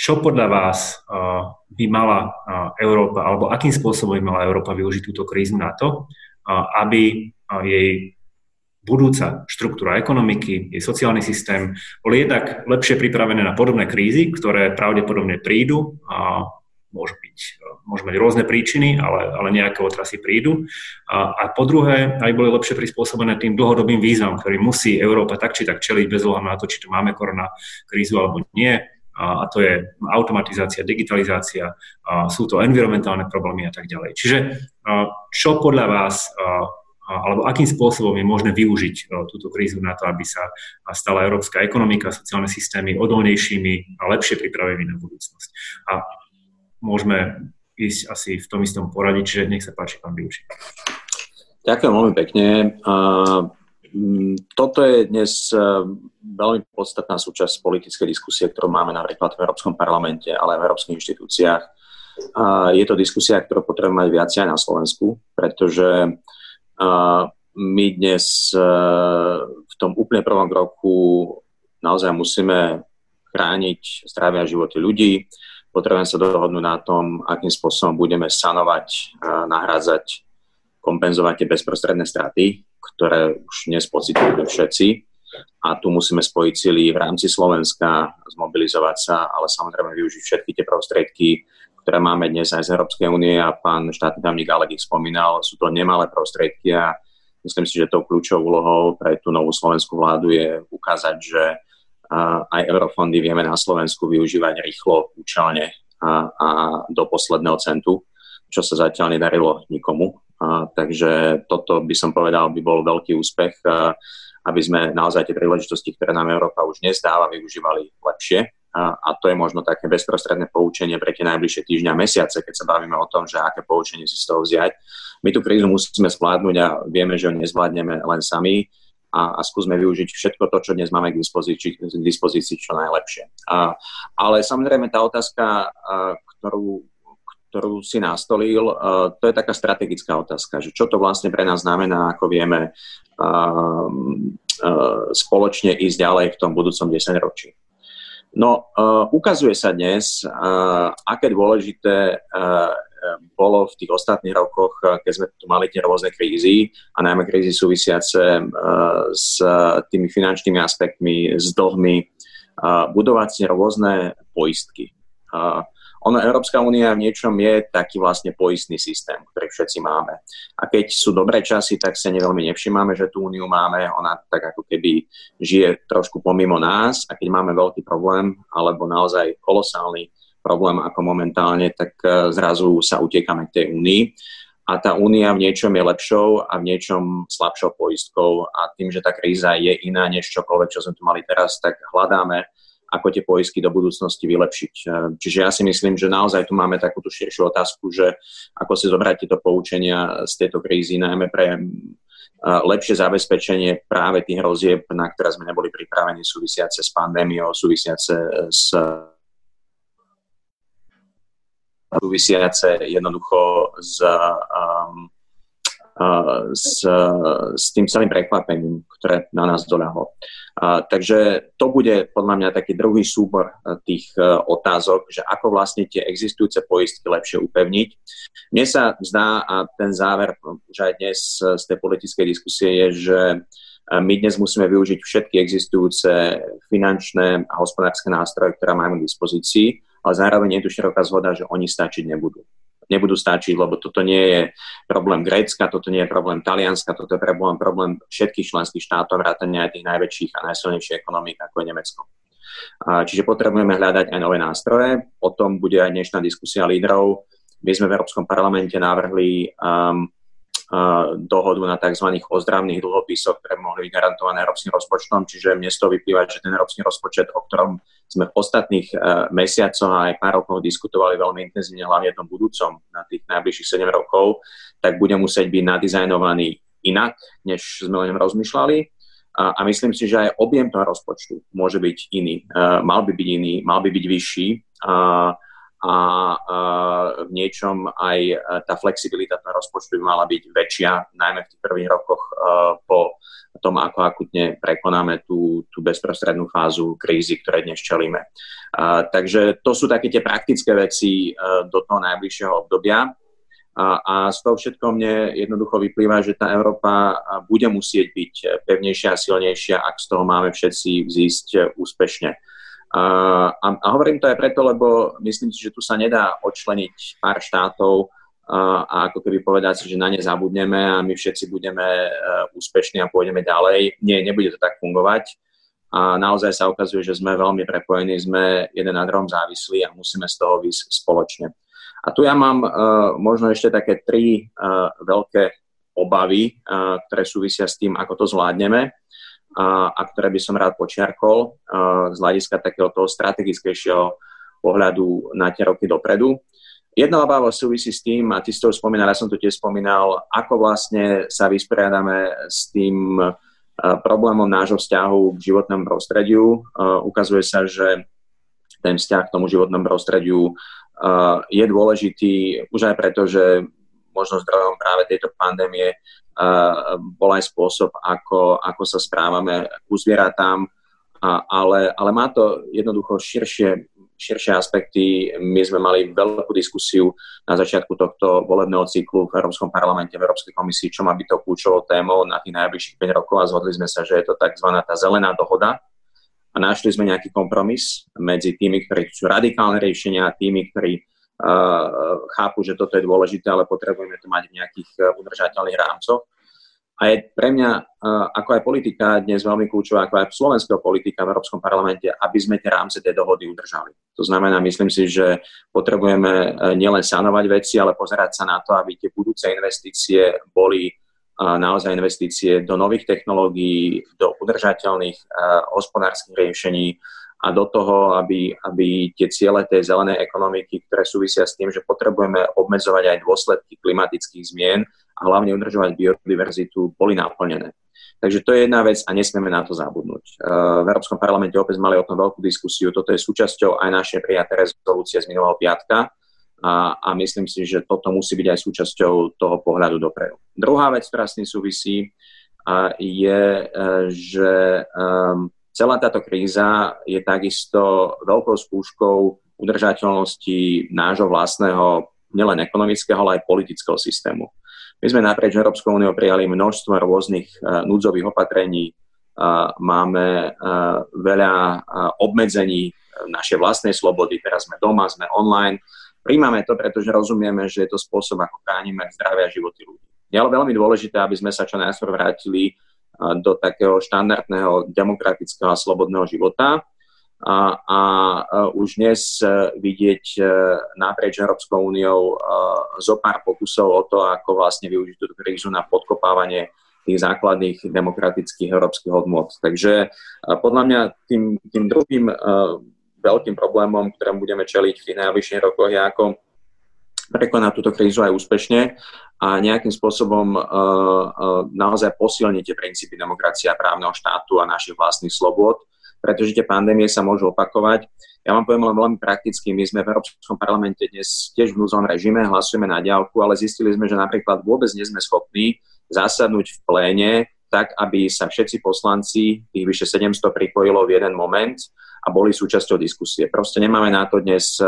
čo podľa vás uh, by mala uh, Európa, alebo akým spôsobom by mala Európa využiť túto krízu na to, uh, aby jej budúca štruktúra ekonomiky, jej sociálny systém boli jednak lepšie pripravené na podobné krízy, ktoré pravdepodobne prídu a môžu, byť, môžu mať rôzne príčiny, ale, ale nejaké otrasy prídu. A, a po druhé, aj boli lepšie prispôsobené tým dlhodobým výzvam, ktorý musí Európa tak či tak čeliť bez ohľadu na to, či tu máme korona krízu alebo nie. A, to je automatizácia, digitalizácia, a sú to environmentálne problémy a tak ďalej. Čiže čo podľa vás alebo akým spôsobom je možné využiť túto krízu na to, aby sa stala európska ekonomika, sociálne systémy odolnejšími a lepšie pripravenými na budúcnosť. A môžeme ísť asi v tom istom poradí, čiže nech sa páči, pán Biuči. Ďakujem veľmi pekne. Toto je dnes e, veľmi podstatná súčasť politickej diskusie, ktorú máme napríklad v Európskom parlamente, ale aj v európskych inštitúciách. Je to diskusia, ktorú potrebujeme mať viac aj na Slovensku, pretože my dnes e, v tom úplne prvom roku naozaj musíme chrániť zdravie a životy ľudí. Potrebujeme sa dohodnúť na tom, akým spôsobom budeme sanovať, nahrádzať, kompenzovať tie bezprostredné straty, ktoré už dnes všetci. A tu musíme spojiť sily v rámci Slovenska, zmobilizovať sa, ale samozrejme využiť všetky tie prostriedky, ktoré máme dnes aj z Európskej únie a pán štátny tajomník Alek ich spomínal, sú to nemalé prostriedky a Myslím si, že tou kľúčovou úlohou pre tú novú slovenskú vládu je ukázať, že aj eurofondy vieme na Slovensku využívať rýchlo, účelne a, a do posledného centu, čo sa zatiaľ nedarilo nikomu. A, takže toto by som povedal, by bol veľký úspech, a, aby sme naozaj tie príležitosti, ktoré nám Európa už nezdáva, využívali lepšie. A, a to je možno také bezprostredné poučenie pre tie najbližšie týždňa a mesiace, keď sa bavíme o tom, že aké poučenie si z toho vziať. My tú krízu musíme zvládnuť a vieme, že ho nezvládneme len sami a, a skúsme využiť všetko to, čo dnes máme k dispozícii, k dispozícii čo najlepšie. A, ale samozrejme tá otázka, a, ktorú, ktorú si nastolil, a, to je taká strategická otázka, že čo to vlastne pre nás znamená, ako vieme a, a, spoločne ísť ďalej v tom budúcom desaťročí. No, uh, ukazuje sa dnes, aké dôležité bolo v tých ostatných rokoch, keď sme tu mali tie rôzne krízy a najmä krízy súvisiace s tými finančnými aspektmi, s dlhmi, budovať si rôzne poistky. Ono, Európska únia v niečom je taký vlastne poistný systém, ktorý všetci máme. A keď sú dobré časy, tak sa neveľmi nevšimáme, že tú úniu máme. Ona tak ako keby žije trošku pomimo nás a keď máme veľký problém alebo naozaj kolosálny problém ako momentálne, tak e, zrazu sa utiekame k tej únii. A tá únia v niečom je lepšou a v niečom slabšou poistkou a tým, že tá kríza je iná než čokoľvek, čo sme tu mali teraz, tak hľadáme, ako tie poistky do budúcnosti vylepšiť. E, čiže ja si myslím, že naozaj tu máme takúto širšiu otázku, že ako si zobrať tieto poučenia z tejto krízy, najmä pre e, lepšie zabezpečenie práve tých hrozieb, na ktoré sme neboli pripravení, súvisiace s pandémiou, súvisiace s súvisiace jednoducho s, um, s, s tým celým prekvapením, ktoré na nás doľahlo. Takže to bude podľa mňa taký druhý súbor tých otázok, že ako vlastne tie existujúce poistky lepšie upevniť. Mne sa zdá, a ten záver už aj dnes z tej politickej diskusie je, že my dnes musíme využiť všetky existujúce finančné a hospodárske nástroje, ktoré máme k dispozícii ale zároveň je tu široká zhoda, že oni stačiť nebudú. Nebudú stačiť, lebo toto nie je problém Grécka, toto nie je problém Talianska, toto je problém, problém všetkých členských štátov, vrátane aj tých najväčších a najsilnejších ekonomík, ako je Nemecko. Čiže potrebujeme hľadať aj nové nástroje. O tom bude aj dnešná diskusia lídrov. My sme v Európskom parlamente navrhli um, dohodu na tzv. ozdravných dlhopisoch, ktoré mohli byť garantované európskym rozpočtom. Čiže mne z toho vyplýva, že ten európsky rozpočet, o ktorom sme v ostatných uh, mesiacoch a aj pár rokov diskutovali veľmi intenzívne, hlavne v tom budúcom, na tých najbližších 7 rokov, tak bude musieť byť nadizajnovaný inak, než sme o ňom rozmýšľali. A, myslím si, že aj objem toho rozpočtu môže byť iný. Uh, mal by byť iný, mal by byť vyšší. A v niečom aj e, tá flexibilita toho rozpočtu by mala byť väčšia, najmä v tých prvých rokoch e, po tom, ako akutne prekonáme tú, tú bezprostrednú fázu krízy, ktoré dnes čelíme. Takže to sú také tie praktické veci e, do toho najbližšieho obdobia. A, a z toho všetko mne jednoducho vyplýva, že tá Európa bude musieť byť pevnejšia a silnejšia, ak z toho máme všetci vzísť úspešne. A, a hovorím to aj preto, lebo myslím si, že tu sa nedá odčleniť pár štátov a, a ako keby povedať si, že na ne zabudneme a my všetci budeme uh, úspešní a pôjdeme ďalej. Nie, nebude to tak fungovať. A naozaj sa ukazuje, že sme veľmi prepojení, sme jeden na druhom závislí a musíme z toho vysť spoločne. A tu ja mám uh, možno ešte také tri uh, veľké obavy, uh, ktoré súvisia s tým, ako to zvládneme a, ktoré by som rád počiarkol z hľadiska takého toho strategickejšieho pohľadu na tie roky dopredu. Jedna obava súvisí s tým, a ty si to už spomínal, ja som to tiež spomínal, ako vlastne sa vysporiadame s tým problémom nášho vzťahu k životnému prostrediu. Ukazuje sa, že ten vzťah k tomu životnému prostrediu je dôležitý už aj preto, že možno zdrojom práve tejto pandémie bol aj spôsob, ako, ako sa správame ku zvieratám, ale, ale má to jednoducho širšie, širšie aspekty. My sme mali veľkú diskusiu na začiatku tohto volebného cyklu v Európskom parlamente, v Európskej komisii, čo má byť to kľúčovou témou na tých najbližších 5 rokov a zhodli sme sa, že je to tzv. tá zelená dohoda, a našli sme nejaký kompromis medzi tými, ktorí chcú radikálne riešenia a tými, ktorí chápu, že toto je dôležité, ale potrebujeme to mať v nejakých e, udržateľných rámcoch. A je pre mňa ako aj politika dnes veľmi kľúčová, ako aj slovenského politika v Európskom parlamente, aby sme tie rámce tej dohody udržali. To znamená, myslím si, že potrebujeme nielen sanovať veci, ale pozerať sa na to, aby tie budúce investície boli naozaj investície do nových technológií, do udržateľných hospodárskych riešení a do toho, aby, aby tie ciele tej zelenej ekonomiky, ktoré súvisia s tým, že potrebujeme obmedzovať aj dôsledky klimatických zmien a hlavne udržovať biodiverzitu, boli naplnené. Takže to je jedna vec a nesmieme na to zabudnúť. V Európskom parlamente opäť mali o tom veľkú diskusiu. Toto je súčasťou aj našej prijaté rezolúcie z minulého piatka a, a myslím si, že toto musí byť aj súčasťou toho pohľadu dopredu. Druhá vec, ktorá s tým súvisí, je, e, že um, celá táto kríza je takisto veľkou skúškou udržateľnosti nášho vlastného nielen ekonomického, ale aj politického systému. My sme naprieč Európskou úniou prijali množstvo rôznych uh, núdzových opatrení, uh, máme uh, veľa obmedzení našej vlastnej slobody, teraz sme doma, sme online, Príjmame to, pretože rozumieme, že je to spôsob, ako chránime zdravie a životy ľudí. Je ale veľmi dôležité, aby sme sa čo najskôr vrátili do takého štandardného demokratického a slobodného života. A, a už dnes e, vidieť e, naprieč Európskou úniou e, zo pár pokusov o to, ako vlastne využiť túto krízu na podkopávanie tých základných demokratických európskych hodnot. Takže podľa mňa tým, tým druhým veľkým problémom, ktorému budeme čeliť v tých najbližších rokoch, je ako prekonať túto krízu aj úspešne a nejakým spôsobom uh, uh, naozaj posilniť tie princípy demokracie a právneho štátu a našich vlastných slobôd, pretože tie pandémie sa môžu opakovať. Ja vám poviem len veľmi prakticky, my sme v Európskom parlamente dnes tiež v núzom režime, hlasujeme na diálku, ale zistili sme, že napríklad vôbec nie sme schopní zasadnúť v pléne tak, aby sa všetci poslanci, tých vyše 700 pripojilo v jeden moment a boli súčasťou diskusie. Proste nemáme na to dnes e,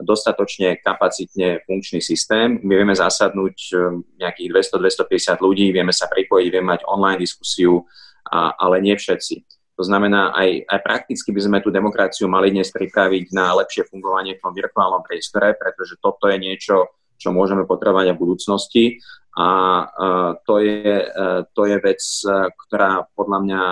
dostatočne kapacitne funkčný systém. My vieme zasadnúť e, nejakých 200-250 ľudí, vieme sa pripojiť, vieme mať online diskusiu, a, ale nie všetci. To znamená, aj, aj prakticky by sme tú demokraciu mali dnes pripraviť na lepšie fungovanie v tom virtuálnom priestore, pretože toto je niečo, čo môžeme potrebovať v budúcnosti a to je, to je vec, ktorá podľa mňa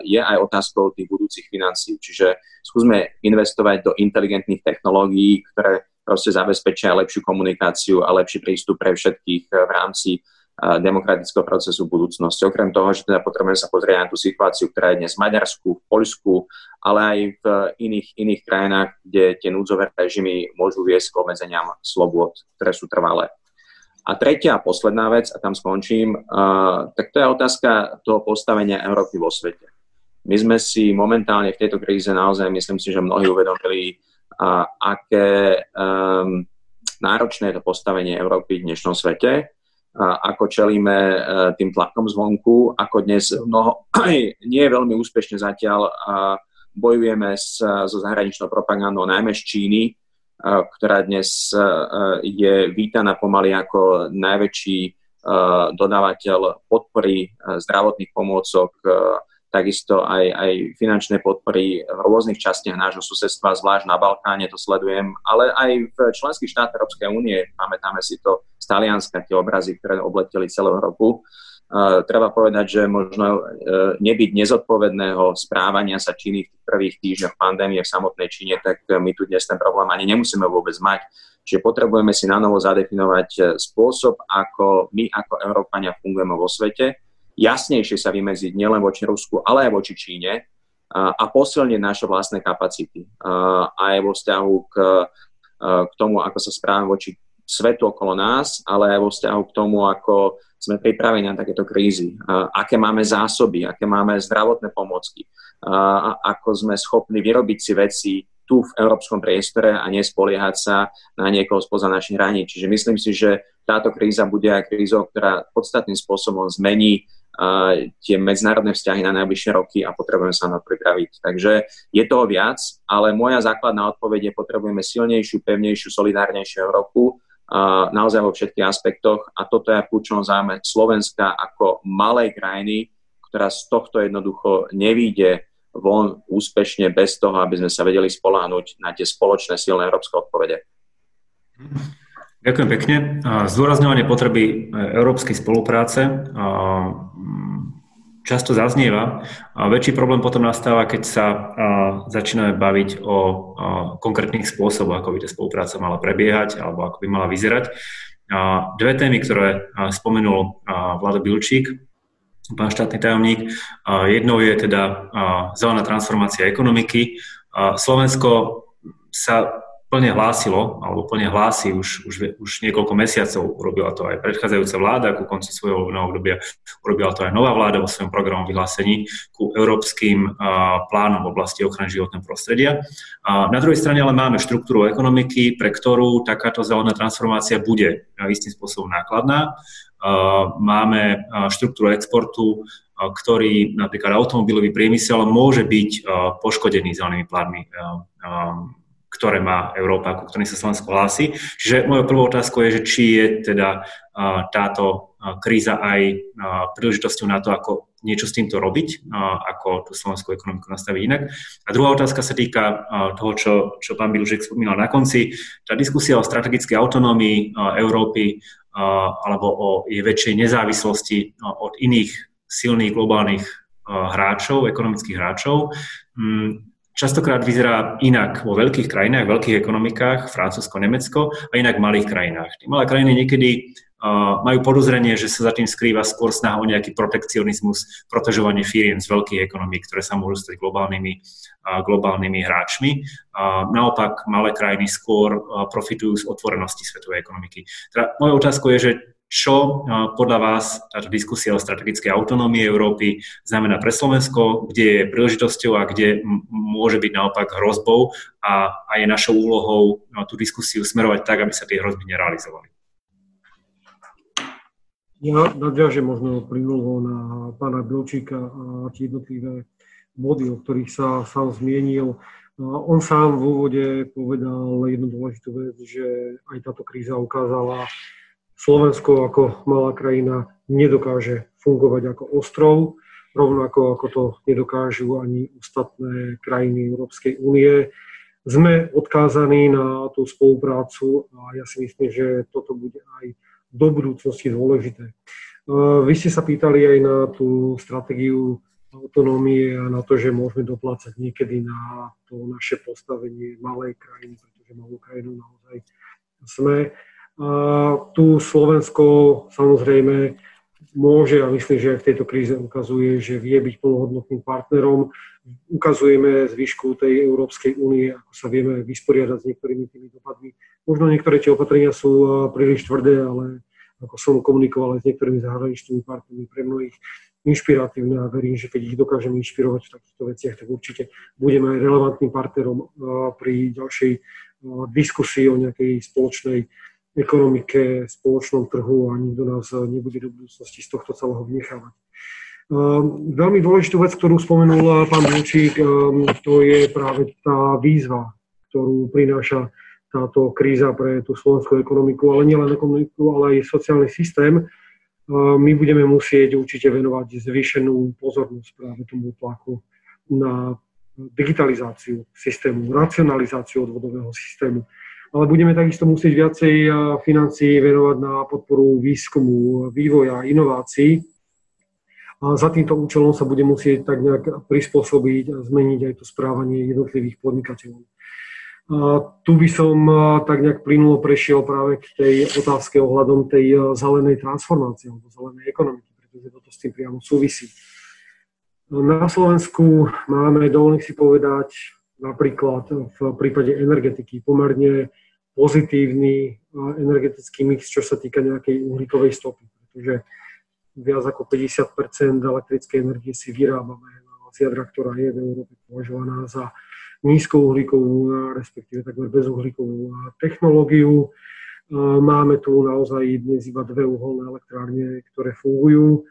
je aj otázkou tých budúcich financií. Čiže skúsme investovať do inteligentných technológií, ktoré proste zabezpečia lepšiu komunikáciu a lepší prístup pre všetkých v rámci demokratického procesu v budúcnosti. Okrem toho, že teda potrebujeme sa pozrieť na tú situáciu, ktorá je dnes v Maďarsku, v Poľsku, ale aj v iných, iných krajinách, kde tie núdzové režimy môžu viesť k obmedzeniam slobôd, ktoré sú trvalé. A tretia a posledná vec, a tam skončím, uh, tak to je otázka toho postavenia Európy vo svete. My sme si momentálne v tejto kríze naozaj, myslím si, že mnohí uvedomili, uh, aké um, náročné je to postavenie Európy v dnešnom svete, uh, ako čelíme uh, tým tlakom zvonku, ako dnes mnoho, nie je veľmi úspešne zatiaľ uh, bojujeme so zahraničnou propagandou, najmä z Číny, ktorá dnes je vítaná pomaly ako najväčší dodávateľ podpory zdravotných pomôcok, takisto aj, aj finančné podpory v rôznych častiach nášho susedstva, zvlášť na Balkáne, to sledujem, ale aj v členských štátoch Európskej únie, pamätáme si to z Talianska, tie obrazy, ktoré obleteli celú Európu, Uh, treba povedať, že možno uh, nebyť nezodpovedného správania sa Číny v prvých týždňoch pandémie v samotnej Číne, tak my tu dnes ten problém ani nemusíme vôbec mať. Čiže potrebujeme si na novo zadefinovať spôsob, ako my ako Európania fungujeme vo svete, jasnejšie sa vymeziť nielen voči Rusku, ale aj voči Číne a posilniť naše vlastné kapacity aj vo vzťahu k, k tomu, ako sa správame voči svetu okolo nás, ale aj vo vzťahu k tomu, ako sme pripravení na takéto krízy, aké máme zásoby, aké máme zdravotné pomocky, ako sme schopní vyrobiť si veci tu v európskom priestore a nespoliehať sa na niekoho spoza našich hraníc. Čiže myslím si, že táto kríza bude aj krízou, ktorá podstatným spôsobom zmení tie medzinárodné vzťahy na najbližšie roky a potrebujeme sa na to pripraviť. Takže je toho viac, ale moja základná odpoveď je, potrebujeme silnejšiu, pevnejšiu, solidárnejšiu Európu, naozaj vo všetkých aspektoch a toto je kľúčovom zájme Slovenska ako malej krajiny, ktorá z tohto jednoducho nevíde von úspešne bez toho, aby sme sa vedeli spoláhnuť na tie spoločné silné európske odpovede. Ďakujem pekne. Zdôrazňovanie potreby európskej spolupráce často zaznieva. Väčší problém potom nastáva, keď sa začíname baviť o konkrétnych spôsoboch, ako by tá spolupráca mala prebiehať alebo ako by mala vyzerať. Dve témy, ktoré spomenul Vlado Bilčík, pán štátny tajomník. Jednou je teda zelená transformácia ekonomiky. Slovensko sa plne hlásilo, alebo plne hlási už, už, už niekoľko mesiacov, urobila to aj predchádzajúca vláda ku konci svojho volebného obdobia, urobila to aj nová vláda vo svojom programom vyhlásení ku európskym plánom v oblasti ochrany životného prostredia. A na druhej strane ale máme štruktúru ekonomiky, pre ktorú takáto zelená transformácia bude istým spôsobom nákladná. Máme štruktúru exportu, ktorý napríklad automobilový priemysel môže byť poškodený zelenými plánmi ktoré má Európa, ku ktorým sa Slovensko hlási. Čiže moja prvá otázka je, že či je teda táto kríza aj príležitosťou na to, ako niečo s týmto robiť, ako tú slovenskú ekonomiku nastaviť inak. A druhá otázka sa týka toho, čo, čo pán Bilužek spomínal na konci. Tá diskusia o strategickej autonómii Európy alebo o jej väčšej nezávislosti od iných silných globálnych hráčov, ekonomických hráčov, častokrát vyzerá inak vo veľkých krajinách, veľkých ekonomikách, Francúzsko, Nemecko a inak v malých krajinách. Tie malé krajiny niekedy uh, majú podozrenie, že sa za tým skrýva skôr snaha o nejaký protekcionizmus, protežovanie firiem z veľkých ekonomík, ktoré sa môžu stať globálnymi, uh, globálnymi hráčmi. Uh, naopak, malé krajiny skôr profitujú z otvorenosti svetovej ekonomiky. Teda moja otázka je, že čo podľa vás táto diskusia o strategickej autonómii Európy znamená pre Slovensko, kde je príležitosťou a kde môže byť naopak hrozbou a, a je našou úlohou tú diskusiu smerovať tak, aby sa tie hrozby nerealizovali. Ja nadviažem možno plynulo na pána Bilčíka a tie jednotlivé body, o ktorých sa sám zmienil. On sám v úvode povedal jednu dôležitú vec, že aj táto kríza ukázala, Slovensko ako malá krajina nedokáže fungovať ako ostrov, rovnako ako to nedokážu ani ostatné krajiny Európskej únie. Sme odkázaní na tú spoluprácu a ja si myslím, že toto bude aj do budúcnosti dôležité. Vy ste sa pýtali aj na tú stratégiu autonómie a na to, že môžeme doplácať niekedy na to naše postavenie malej krajiny, pretože malú krajinu naozaj sme. A tu Slovensko samozrejme môže a myslím, že aj v tejto kríze ukazuje, že vie byť plnohodnotným partnerom. Ukazujeme zvyšku tej Európskej únie, ako sa vieme vysporiadať s niektorými tými dopadmi. Možno niektoré tie opatrenia sú príliš tvrdé, ale ako som komunikoval aj s niektorými zahraničnými partnermi, pre mnohých inšpiratívne a verím, že keď ich dokážeme inšpirovať v takýchto veciach, tak určite budeme aj relevantným partnerom pri ďalšej diskusii o nejakej spoločnej ekonomike, spoločnom trhu a nikto nás nebude do budúcnosti z tohto celého vnechávať. Ehm, veľmi dôležitú vec, ktorú spomenul pán Bilčík, ehm, to je práve tá výzva, ktorú prináša táto kríza pre tú slovenskú ekonomiku, ale nielen ekonomiku, ale aj sociálny systém. Ehm, my budeme musieť určite venovať zvýšenú pozornosť práve tomu tlaku na digitalizáciu systému, racionalizáciu odvodového systému ale budeme takisto musieť viacej financií venovať na podporu výskumu, vývoja, inovácií. A za týmto účelom sa bude musieť tak nejak prispôsobiť a zmeniť aj to správanie jednotlivých podnikateľov. A tu by som tak nejak plynulo prešiel práve k tej otázke ohľadom tej zelenej transformácie alebo zelenej ekonomiky, pretože toto s tým priamo súvisí. Na Slovensku máme, dovolím si povedať, napríklad v prípade energetiky pomerne pozitívny energetický mix, čo sa týka nejakej uhlíkovej stopy, pretože viac ako 50% elektrickej energie si vyrábame z jadra, ktorá je v Európe považovaná za nízkouhlíkovú, respektíve takmer bezuhlíkovú technológiu. Máme tu naozaj dnes iba dve uholné elektrárne, ktoré fungujú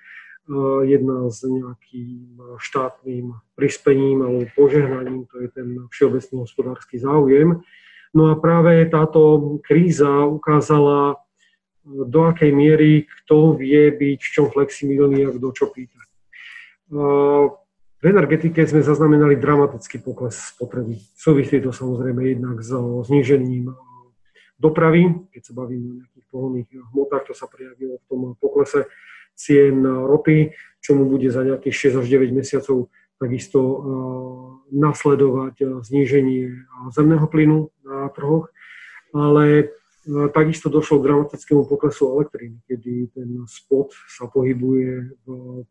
jedna s nejakým štátnym prispením alebo požehnaním, to je ten všeobecný hospodársky záujem. No a práve táto kríza ukázala, do akej miery kto vie byť v čom flexibilný a kto čo pýta. V energetike sme zaznamenali dramatický pokles spotreby. Súvislí to samozrejme jednak so znížením dopravy. Keď sa bavíme o nejakých pohonných hmotách, to sa prejavilo v tom poklese cien ropy, čo mu bude za nejakých 6 až 9 mesiacov takisto nasledovať zníženie zemného plynu na trhoch. Ale Takisto došlo k dramatickému poklesu elektriny, kedy ten spot sa pohybuje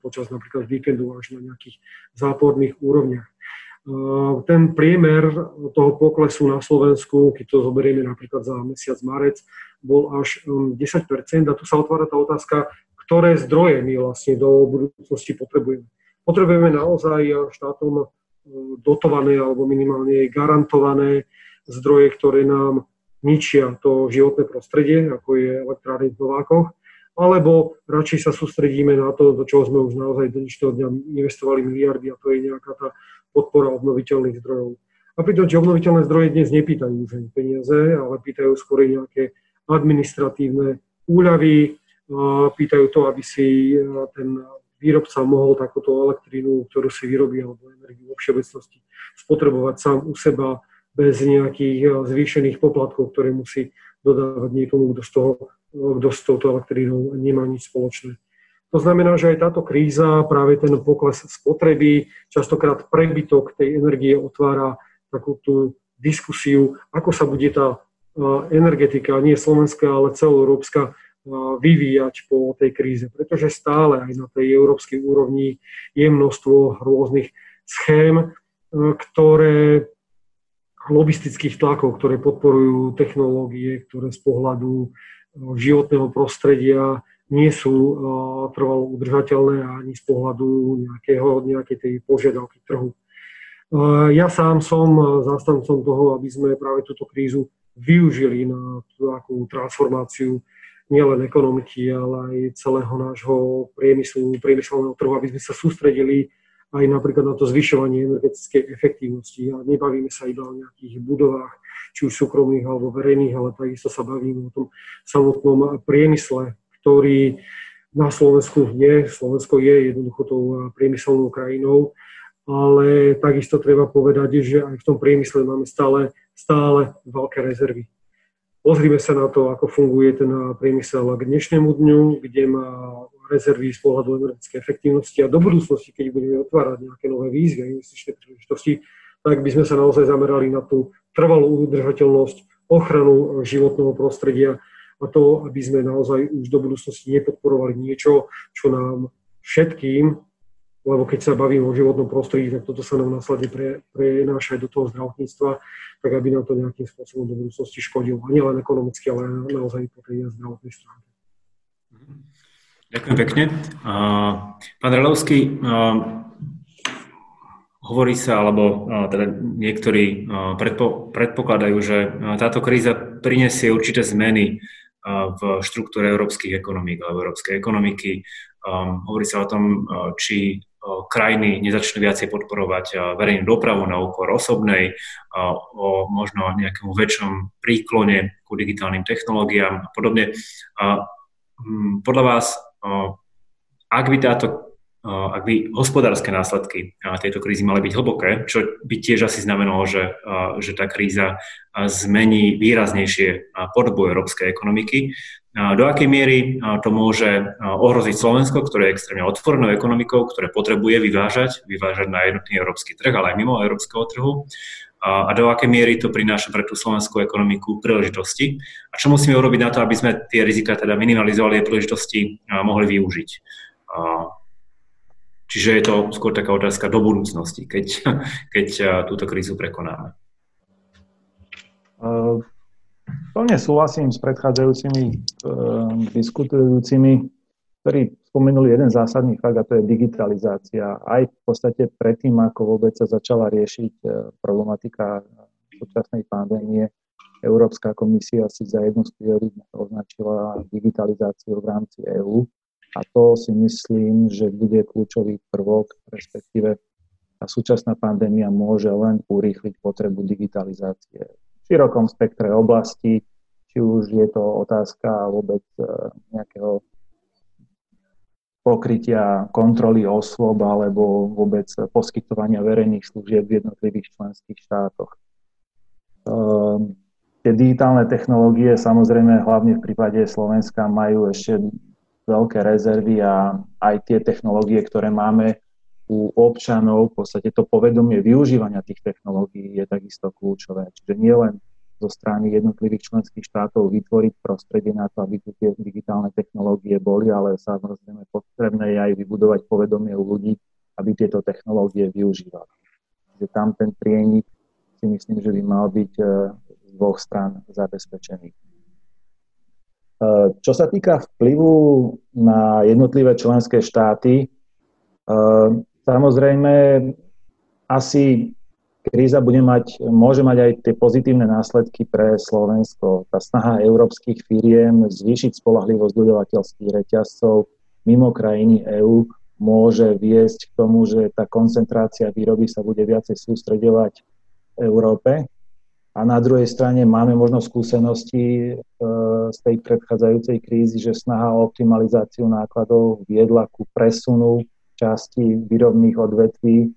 počas napríklad víkendu až na nejakých záporných úrovniach. Ten priemer toho poklesu na Slovensku, keď to zoberieme napríklad za mesiac marec, bol až 10 um, a tu sa otvára tá otázka, ktoré zdroje my vlastne do budúcnosti potrebujeme. Potrebujeme naozaj štátom uh, dotované alebo minimálne garantované zdroje, ktoré nám ničia to životné prostredie, ako je elektrárny v Novákoch, alebo radšej sa sústredíme na to, do čoho sme už naozaj do dnešného dňa investovali miliardy a to je nejaká tá podpora obnoviteľných zdrojov. A pritom, že obnoviteľné zdroje dnes nepýtajú už ani peniaze, ale pýtajú skôr nejaké administratívne úľavy, pýtajú to, aby si ten výrobca mohol takúto elektrínu, ktorú si vyrobí, alebo energiu vo všeobecnosti spotrebovať sám u seba bez nejakých eh, zvýšených poplatkov, ktoré musí dodávať niekomu, kto z, toho, eh, kto s touto elektrínou nemá nič spoločné. To znamená, že aj táto kríza, práve ten pokles spotreby, častokrát prebytok tej energie otvára takú tú diskusiu, ako sa bude tá energetika, nie slovenská, ale celoeurópska, vyvíjať po tej kríze. Pretože stále aj na tej európskej úrovni je množstvo rôznych schém, ktoré lobistických tlakov, ktoré podporujú technológie, ktoré z pohľadu e, životného prostredia nie sú e, trvalo udržateľné ani z pohľadu nejakého, nejakej tej požiadavky trhu. E, ja sám som zástancom toho, aby sme práve túto krízu využili na takú transformáciu nielen ekonomiky, ale aj celého nášho priemyslu, priemyselného trhu, aby sme sa sústredili aj napríklad na to zvyšovanie energetickej efektívnosti. A nebavíme sa iba o nejakých budovách, či už súkromných alebo verejných, ale takisto sa bavíme o tom samotnom priemysle, ktorý na Slovensku je. Slovensko je jednoducho tou priemyselnou krajinou, ale takisto treba povedať, že aj v tom priemysle máme stále, stále veľké rezervy. Pozrime sa na to, ako funguje ten priemysel k dnešnému dňu, kde má rezervy z pohľadu energetickej efektívnosti a do budúcnosti, keď budeme otvárať nejaké nové výzvy a investičné príležitosti, tak by sme sa naozaj zamerali na tú trvalú udržateľnosť, ochranu životného prostredia a to, aby sme naozaj už do budúcnosti nepodporovali niečo, čo nám všetkým, lebo keď sa bavíme o životnom prostredí, tak toto sa nám následne pre, prenáša aj do toho zdravotníctva, tak aby nám to nejakým spôsobom do budúcnosti škodilo. A nielen ekonomicky, ale naozaj po tej zdravotnej stránke. Ďakujem pekne. Pán Relovský, hovorí sa, alebo teda niektorí predpo, predpokladajú, že táto kríza prinesie určité zmeny v štruktúre európskych ekonomík alebo európskej ekonomiky. Hovorí sa o tom, či krajiny nezačnú viacej podporovať verejnú dopravu na úkor osobnej, o možno nejakému väčšom príklone ku digitálnym technológiám a podobne. Podľa vás ak by táto ak by hospodárske následky tejto krízy mali byť hlboké, čo by tiež asi znamenalo, že, že tá kríza zmení výraznejšie podobu európskej ekonomiky. Do akej miery to môže ohroziť Slovensko, ktoré je extrémne otvorenou ekonomikou, ktoré potrebuje vyvážať, vyvážať na jednotný európsky trh, ale aj mimo európskeho trhu a do akej miery to prináša pre tú slovenskú ekonomiku príležitosti a čo musíme urobiť na to, aby sme tie rizika teda minimalizovali a príležitosti mohli využiť. Čiže je to skôr taká otázka do budúcnosti, keď, keď túto krízu prekonáme. Plne súhlasím s predchádzajúcimi diskutujúcimi, ktorí spomenuli jeden zásadný fakt a to je digitalizácia. Aj v podstate predtým, ako vôbec sa začala riešiť problematika súčasnej pandémie, Európska komisia si za jednu z priorít označila digitalizáciu v rámci EÚ a to si myslím, že bude kľúčový prvok, respektíve tá súčasná pandémia môže len urýchliť potrebu digitalizácie v širokom spektre oblasti, či už je to otázka vôbec e, nejakého pokrytia kontroly osôb alebo vôbec poskytovania verejných služieb v jednotlivých členských štátoch. Ehm, tie digitálne technológie samozrejme hlavne v prípade Slovenska majú ešte veľké rezervy a aj tie technológie, ktoré máme u občanov, v podstate to povedomie využívania tých technológií je takisto kľúčové. Čiže nie len zo strany jednotlivých členských štátov vytvoriť prostredie na to, aby tu tie digitálne technológie boli, ale samozrejme potrebné je aj vybudovať povedomie u ľudí, aby tieto technológie využívali. Čiže tam ten prienik si myslím, že by mal byť e, z dvoch stran zabezpečený. E, čo sa týka vplyvu na jednotlivé členské štáty, e, samozrejme asi kríza bude mať, môže mať aj tie pozitívne následky pre Slovensko. Tá snaha európskych firiem zvýšiť spolahlivosť dodavateľských reťazcov mimo krajiny EÚ môže viesť k tomu, že tá koncentrácia výroby sa bude viacej sústredovať v Európe. A na druhej strane máme možno skúsenosti e, z tej predchádzajúcej krízy, že snaha o optimalizáciu nákladov viedla ku presunu časti výrobných odvetví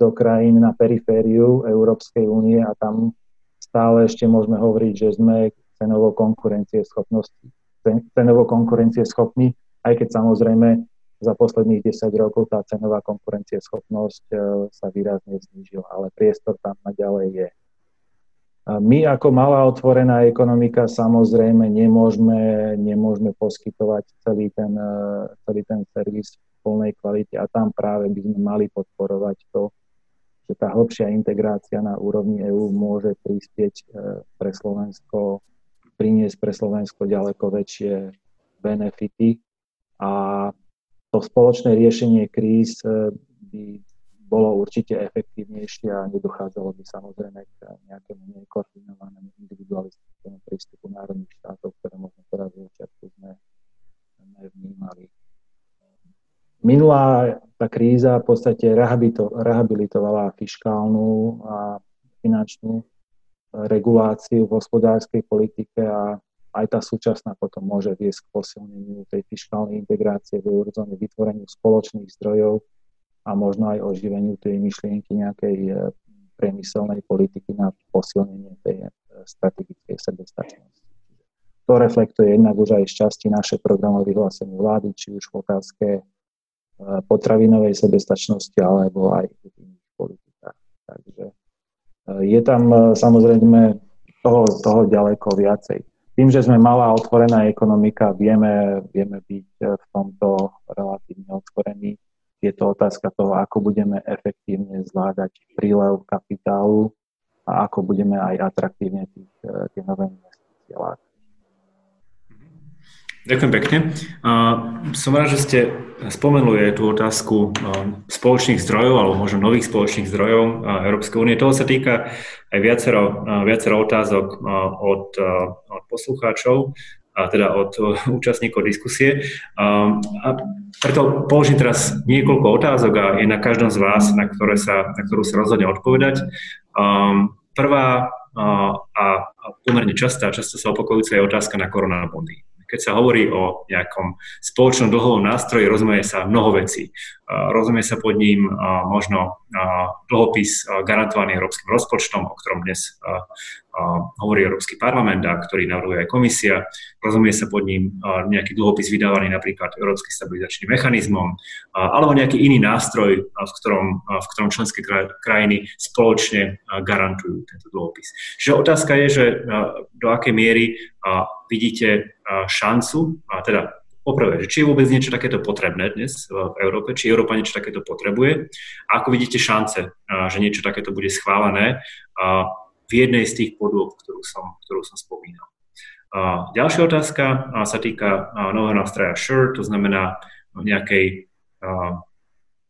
do krajín na perifériu Európskej únie a tam stále ešte môžeme hovoriť, že sme cenovo cenovo konkurencieschopní, aj keď samozrejme za posledných 10 rokov tá cenová konkurencieschopnosť e, sa výrazne znížila, ale priestor tam naďalej je. My ako malá otvorená ekonomika samozrejme nemôžeme, nemôžeme poskytovať celý ten, e, celý ten servis v plnej kvalite a tam práve by sme mali podporovať to, že tá hĺbšia integrácia na úrovni EÚ môže prispieť e, pre Slovensko, priniesť pre Slovensko ďaleko väčšie benefity. A to spoločné riešenie kríz e, by bolo určite efektívnejšie a nedochádzalo by samozrejme k nejakému nekoordinovanému individualistickému prístupu národných štátov, ktoré možno teraz v začiatku sme, sme vnímali. Minulá tá kríza v podstate rehabilitovala fiskálnu a finančnú reguláciu v hospodárskej politike a aj tá súčasná potom môže viesť k posilneniu tej fiskálnej integrácie v eurozóne, vytvoreniu spoločných zdrojov a možno aj oživeniu tej myšlienky nejakej e, priemyselnej politiky na posilnenie tej e, strategickej sebestačnosti. To reflektuje jednak už aj z časti naše programové vyhlásenie vlády, či už v otázke e, potravinovej sebestačnosti alebo aj v iných politikách. Takže je tam samozrejme toho, toho ďaleko viacej tým, že sme malá otvorená ekonomika, vieme, vieme byť v tomto relatívne otvorení. Je to otázka toho, ako budeme efektívne zvládať prílev kapitálu a ako budeme aj atraktívne tých, tie nové investície lákať. Ďakujem pekne. Som rád, že ste spomenuli tú otázku spoločných zdrojov alebo možno nových spoločných zdrojov Európskej únie. Toho sa týka aj viacero, viacero otázok od, od poslucháčov, a teda od účastníkov diskusie. A preto položím teraz niekoľko otázok a je na každom z vás, na, ktoré sa, na ktorú sa rozhodne odpovedať. Prvá a pomerne častá, často sa opakujúca je otázka na koronabondy keď sa hovorí o nejakom spoločnom dlhovom nástroji, rozumie sa mnoho vecí. Rozumie sa pod ním možno dlhopis garantovaný európskym rozpočtom, o ktorom dnes hovorí Európsky parlament a ktorý navrhuje aj komisia. Rozumie sa pod ním nejaký dlhopis vydávaný napríklad Európsky stabilizačným mechanizmom alebo nejaký iný nástroj, v ktorom, v ktorom členské krajiny spoločne garantujú tento dlhopis. Čiže otázka je, že do akej miery vidíte šancu, teda Poprvé, či je vôbec niečo takéto potrebné dnes v Európe, či Európa niečo takéto potrebuje a ako vidíte šance, že niečo takéto bude schválené v jednej z tých podôb, ktorú som, ktorú som spomínal. Ďalšia otázka sa týka nového nástroja SURE, to znamená nejakej,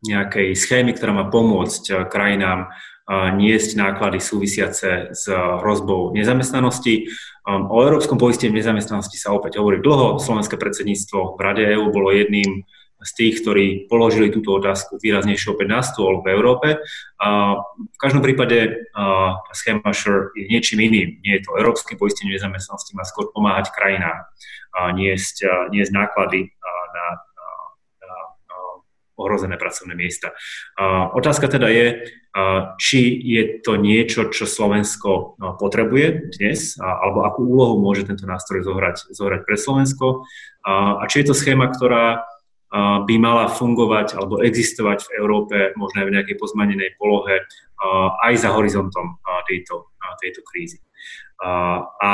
nejakej schémy, ktorá má pomôcť krajinám niesť náklady súvisiace s hrozbou nezamestnanosti. O európskom poistení nezamestnanosti sa opäť hovorí dlho. Slovenské predsedníctvo v Rade EÚ bolo jedným z tých, ktorí položili túto otázku výraznejšie opäť na stôl v Európe. V každom prípade tá schéma SURE je niečím iným. Nie je to európske poistenie nezamestnanosti, má skôr pomáhať krajinám niesť, niesť náklady na ohrozené pracovné miesta. Otázka teda je, či je to niečo, čo Slovensko potrebuje dnes, alebo akú úlohu môže tento nástroj zohrať, zohrať pre Slovensko a či je to schéma, ktorá by mala fungovať alebo existovať v Európe možno aj v nejakej pozmanenej polohe aj za horizontom tejto, tejto krízy. A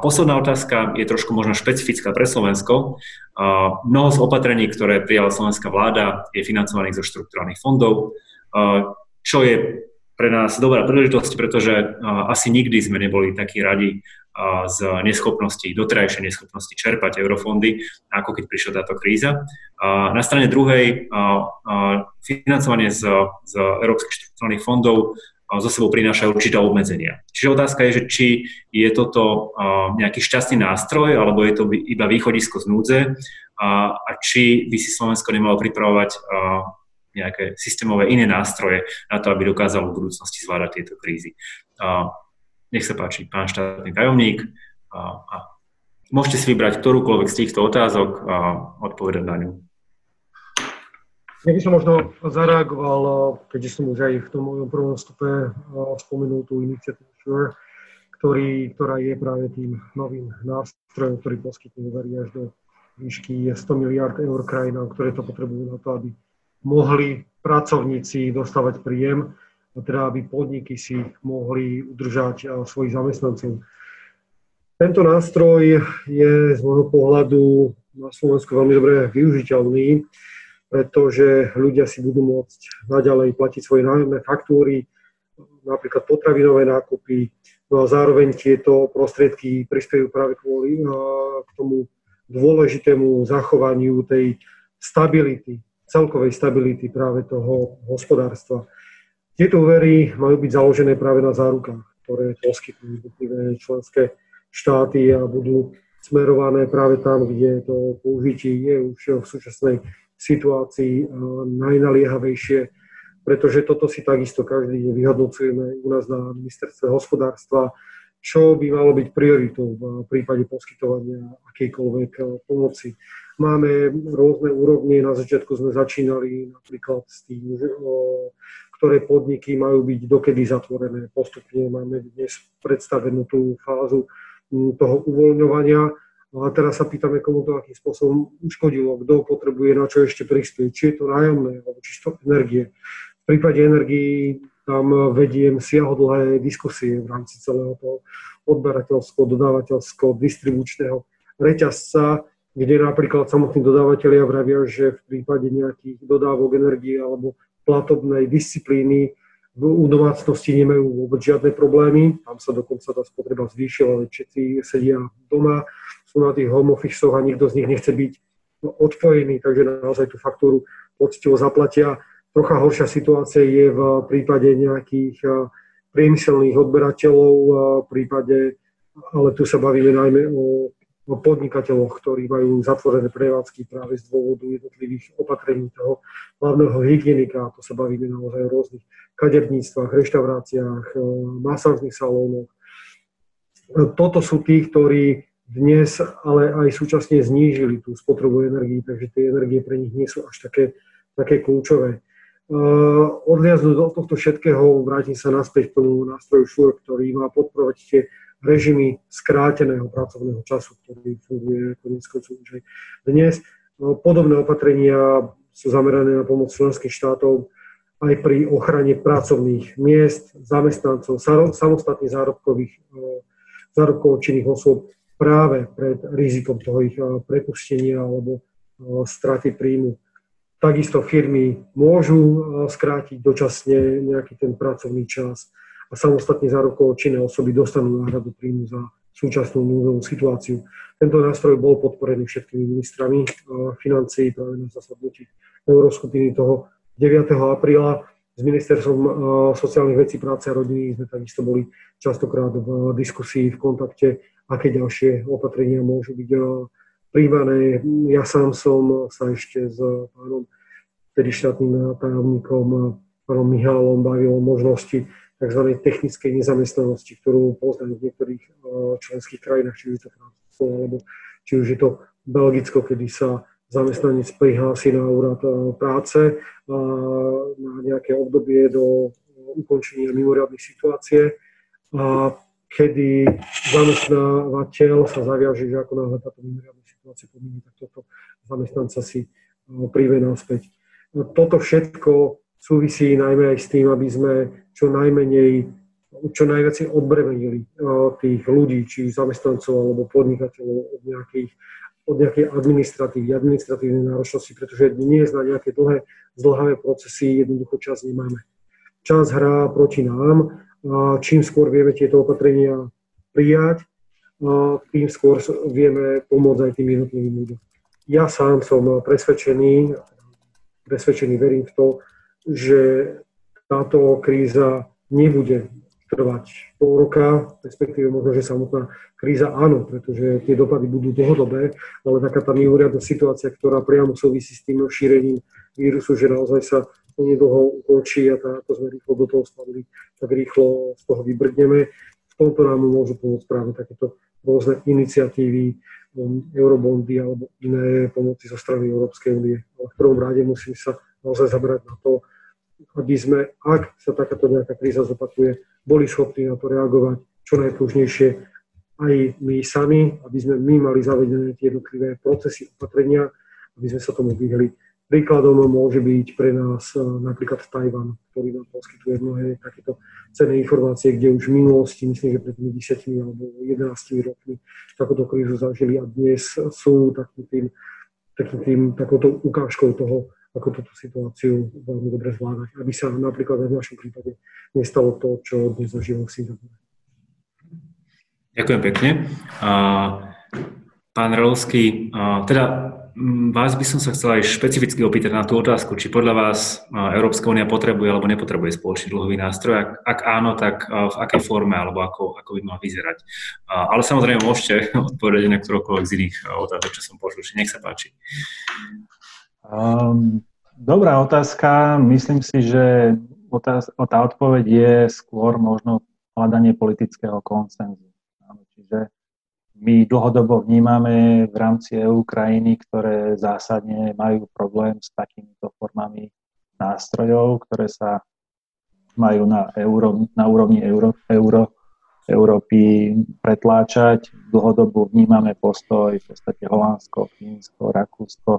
posledná otázka je trošku možno špecifická pre Slovensko. Mnoho z opatrení, ktoré prijala slovenská vláda, je financovaných zo štrukturálnych fondov, čo je pre nás dobrá príležitosť, pretože asi nikdy sme neboli takí radi z neschopnosti, doterajšej neschopnosti čerpať eurofondy, ako keď prišla táto kríza. Na strane druhej financovanie z, z európskych štruktúrnych fondov zo sebou prináša určité obmedzenia. Čiže otázka je, že či je toto nejaký šťastný nástroj, alebo je to iba východisko z núdze a či by si Slovensko nemalo pripravovať nejaké systémové iné nástroje na to, aby dokázalo v budúcnosti zvládať tieto krízy. Nech sa páči, pán štátny tajomník. A, a môžete si vybrať ktorúkoľvek z týchto otázok a odpovedať na ňu. Ja by som možno zareagoval, keďže som už aj v tom mojom prvom vstupe spomenul tú iniciatívu SURE, ktorý, ktorá je práve tým novým nástrojom, ktorý poskytne úvery až do výšky 100 miliard eur krajinám, ktoré to potrebujú na to, aby mohli pracovníci dostávať príjem teda aby podniky si mohli udržať svojich zamestnancov. Tento nástroj je z môjho pohľadu na Slovensku veľmi dobre využiteľný, pretože ľudia si budú môcť naďalej platiť svoje nájomné faktúry, napríklad potravinové nákupy, no a zároveň tieto prostriedky prispievajú práve kvôli k tomu dôležitému zachovaniu tej stability, celkovej stability práve toho hospodárstva. Tieto úvery majú byť založené práve na zárukách, ktoré poskytujú jednotlivé členské štáty a budú smerované práve tam, kde to použitie je už v súčasnej situácii najnaliehavejšie, pretože toto si takisto každý deň vyhodnocujeme u nás na ministerstve hospodárstva, čo by malo byť prioritou v prípade poskytovania akejkoľvek pomoci. Máme rôzne úrovne, na začiatku sme začínali napríklad s tým, že ktoré podniky majú byť dokedy zatvorené. Postupne máme dnes predstavenú tú fázu mm, toho uvoľňovania. A teraz sa pýtame, komu to akým spôsobom uškodilo, kto potrebuje na čo ešte prispieť, či je to nájomné, alebo či energie. V prípade energií tam vediem siahodlhé diskusie v rámci celého toho odberateľsko, dodávateľsko, distribučného reťazca, kde napríklad samotní dodávateľia vravia, že v prípade nejakých dodávok energie alebo platobnej disciplíny u domácnosti nemajú vôbec žiadne problémy. Tam sa dokonca tá spotreba zvýšila, ale všetci sedia doma, sú na tých home office a nikto z nich nechce byť odpojený, takže naozaj tú faktúru poctivo zaplatia. Trocha horšia situácia je v prípade nejakých eh, priemyselných odberateľov, eh, v prípade, ale tu sa bavíme najmä o podnikateľoch, ktorí majú zatvorené prevádzky práve z dôvodu jednotlivých opatrení toho hlavného hygienika. To sa bavíme naozaj o rôznych kaderníctvách, reštauráciách, e, masážnych salónoch. Toto sú tí, ktorí dnes ale aj súčasne znížili tú spotrebu energii, takže tie energie pre nich nie sú až také, také kľúčové. Uh, odliaznúť od tohto všetkého, vrátim sa naspäť k tomu nástroju ŠUR, ktorý má podporovať tie režimy skráteného pracovného času, ktorý funguje konec koncov už aj dnes. No, podobné opatrenia sú zamerané na pomoc členských štátov aj pri ochrane pracovných miest, zamestnancov, samostatne zárobkových, e, zárobkovo činných osôb práve pred rizikom toho ich e, prepustenia alebo straty príjmu. Takisto firmy môžu skrátiť dočasne nejaký ten pracovný čas a samostatne zárobkovo činné osoby dostanú náhradu príjmu za súčasnú núzovú situáciu. Tento nástroj bol podporený všetkými ministrami financií práve na zasadnutí Euroskupiny toho 9. apríla. S ministerstvom sociálnych vecí, práce a rodiny sme takisto boli častokrát v diskusii, v kontakte, aké ďalšie opatrenia môžu byť príjmané. Ja sám som sa ešte s pánom, tedy štátnym tajomníkom, pánom Mihálom bavil o možnosti tzv. technickej nezamestnanosti, ktorú poznajú v niektorých eh, členských krajinách, či už je to Francúzsko, alebo či už je to Belgicko, kedy sa zamestnanec prihlási na úrad eh, práce na nejaké obdobie do ukončenia mimoriadnej situácie, a kedy zamestnávateľ sa zaviaže, že ako náhle táto mimoriadná situácia pominie, tak toto zamestnanca si príve naspäť. Toto všetko súvisí najmä aj s tým, aby sme čo najmenej, čo najviac odbremenili tých ľudí, či zamestnancov alebo podnikateľov od nejakých od nejakej administratívy, administratívnej náročnosti, pretože dnes na nejaké dlhé, zdlhavé procesy jednoducho čas nemáme. Čas hrá proti nám čím skôr vieme tieto opatrenia prijať, tým skôr vieme pomôcť aj tým jednotlivým ľuďom. Ja sám som presvedčený, presvedčený verím v to, že táto kríza nebude trvať pol roka, respektíve možno, že samotná kríza áno, pretože tie dopady budú dlhodobé, ale taká tá mimoriadná situácia, ktorá priamo súvisí s tým šírením vírusu, že naozaj sa nedlho ukončí a tá, ako sme rýchlo do toho spadli, tak rýchlo z toho vybrdneme. V tomto nám môžu pomôcť práve takéto rôzne iniciatívy, um, eurobondy alebo iné pomoci zo strany Európskej únie. Ale v prvom rade musíme sa naozaj zabrať na to, aby sme, ak sa takáto nejaká kríza zopakuje, boli schopní na to reagovať čo najpružnejšie aj my sami, aby sme my mali zavedené tie jednotlivé procesy, opatrenia, aby sme sa tomu vyhli. Príkladom môže byť pre nás e, napríklad Tajvan, ktorý nám poskytuje mnohé takéto cenné informácie, kde už v minulosti, myslím, že pred tými 10 alebo 11 rokmi takúto krízu zažili a dnes sú takým tým, takým tým, takouto ukážkou toho, ako túto situáciu veľmi dobre zvládať, aby sa napríklad aj v našom prípade nestalo to, čo dnes zažívam v Singapúre. Ďakujem pekne. Pán Rolovský, teda vás by som sa chcel aj špecificky opýtať na tú otázku, či podľa vás Európska únia potrebuje alebo nepotrebuje spoločný dlhový nástroj. Ak, ak áno, tak v akej forme alebo ako, ako by mal vyzerať. Ale samozrejme môžete odpovedať na ktorókoľvek z iných otázok, čo som počul. Nech sa páči. Um, dobrá otázka. Myslím si, že otáz- tá odpoveď je skôr možno hľadanie politického konsenzu. Čiže my dlhodobo vnímame v rámci EU krajiny, ktoré zásadne majú problém s takýmito formami nástrojov, ktoré sa majú na, euro, na úrovni euro, euro, Európy pretláčať. Dlhodobo vnímame postoj v podstate Holandsko, Fínsko, Rakúsko,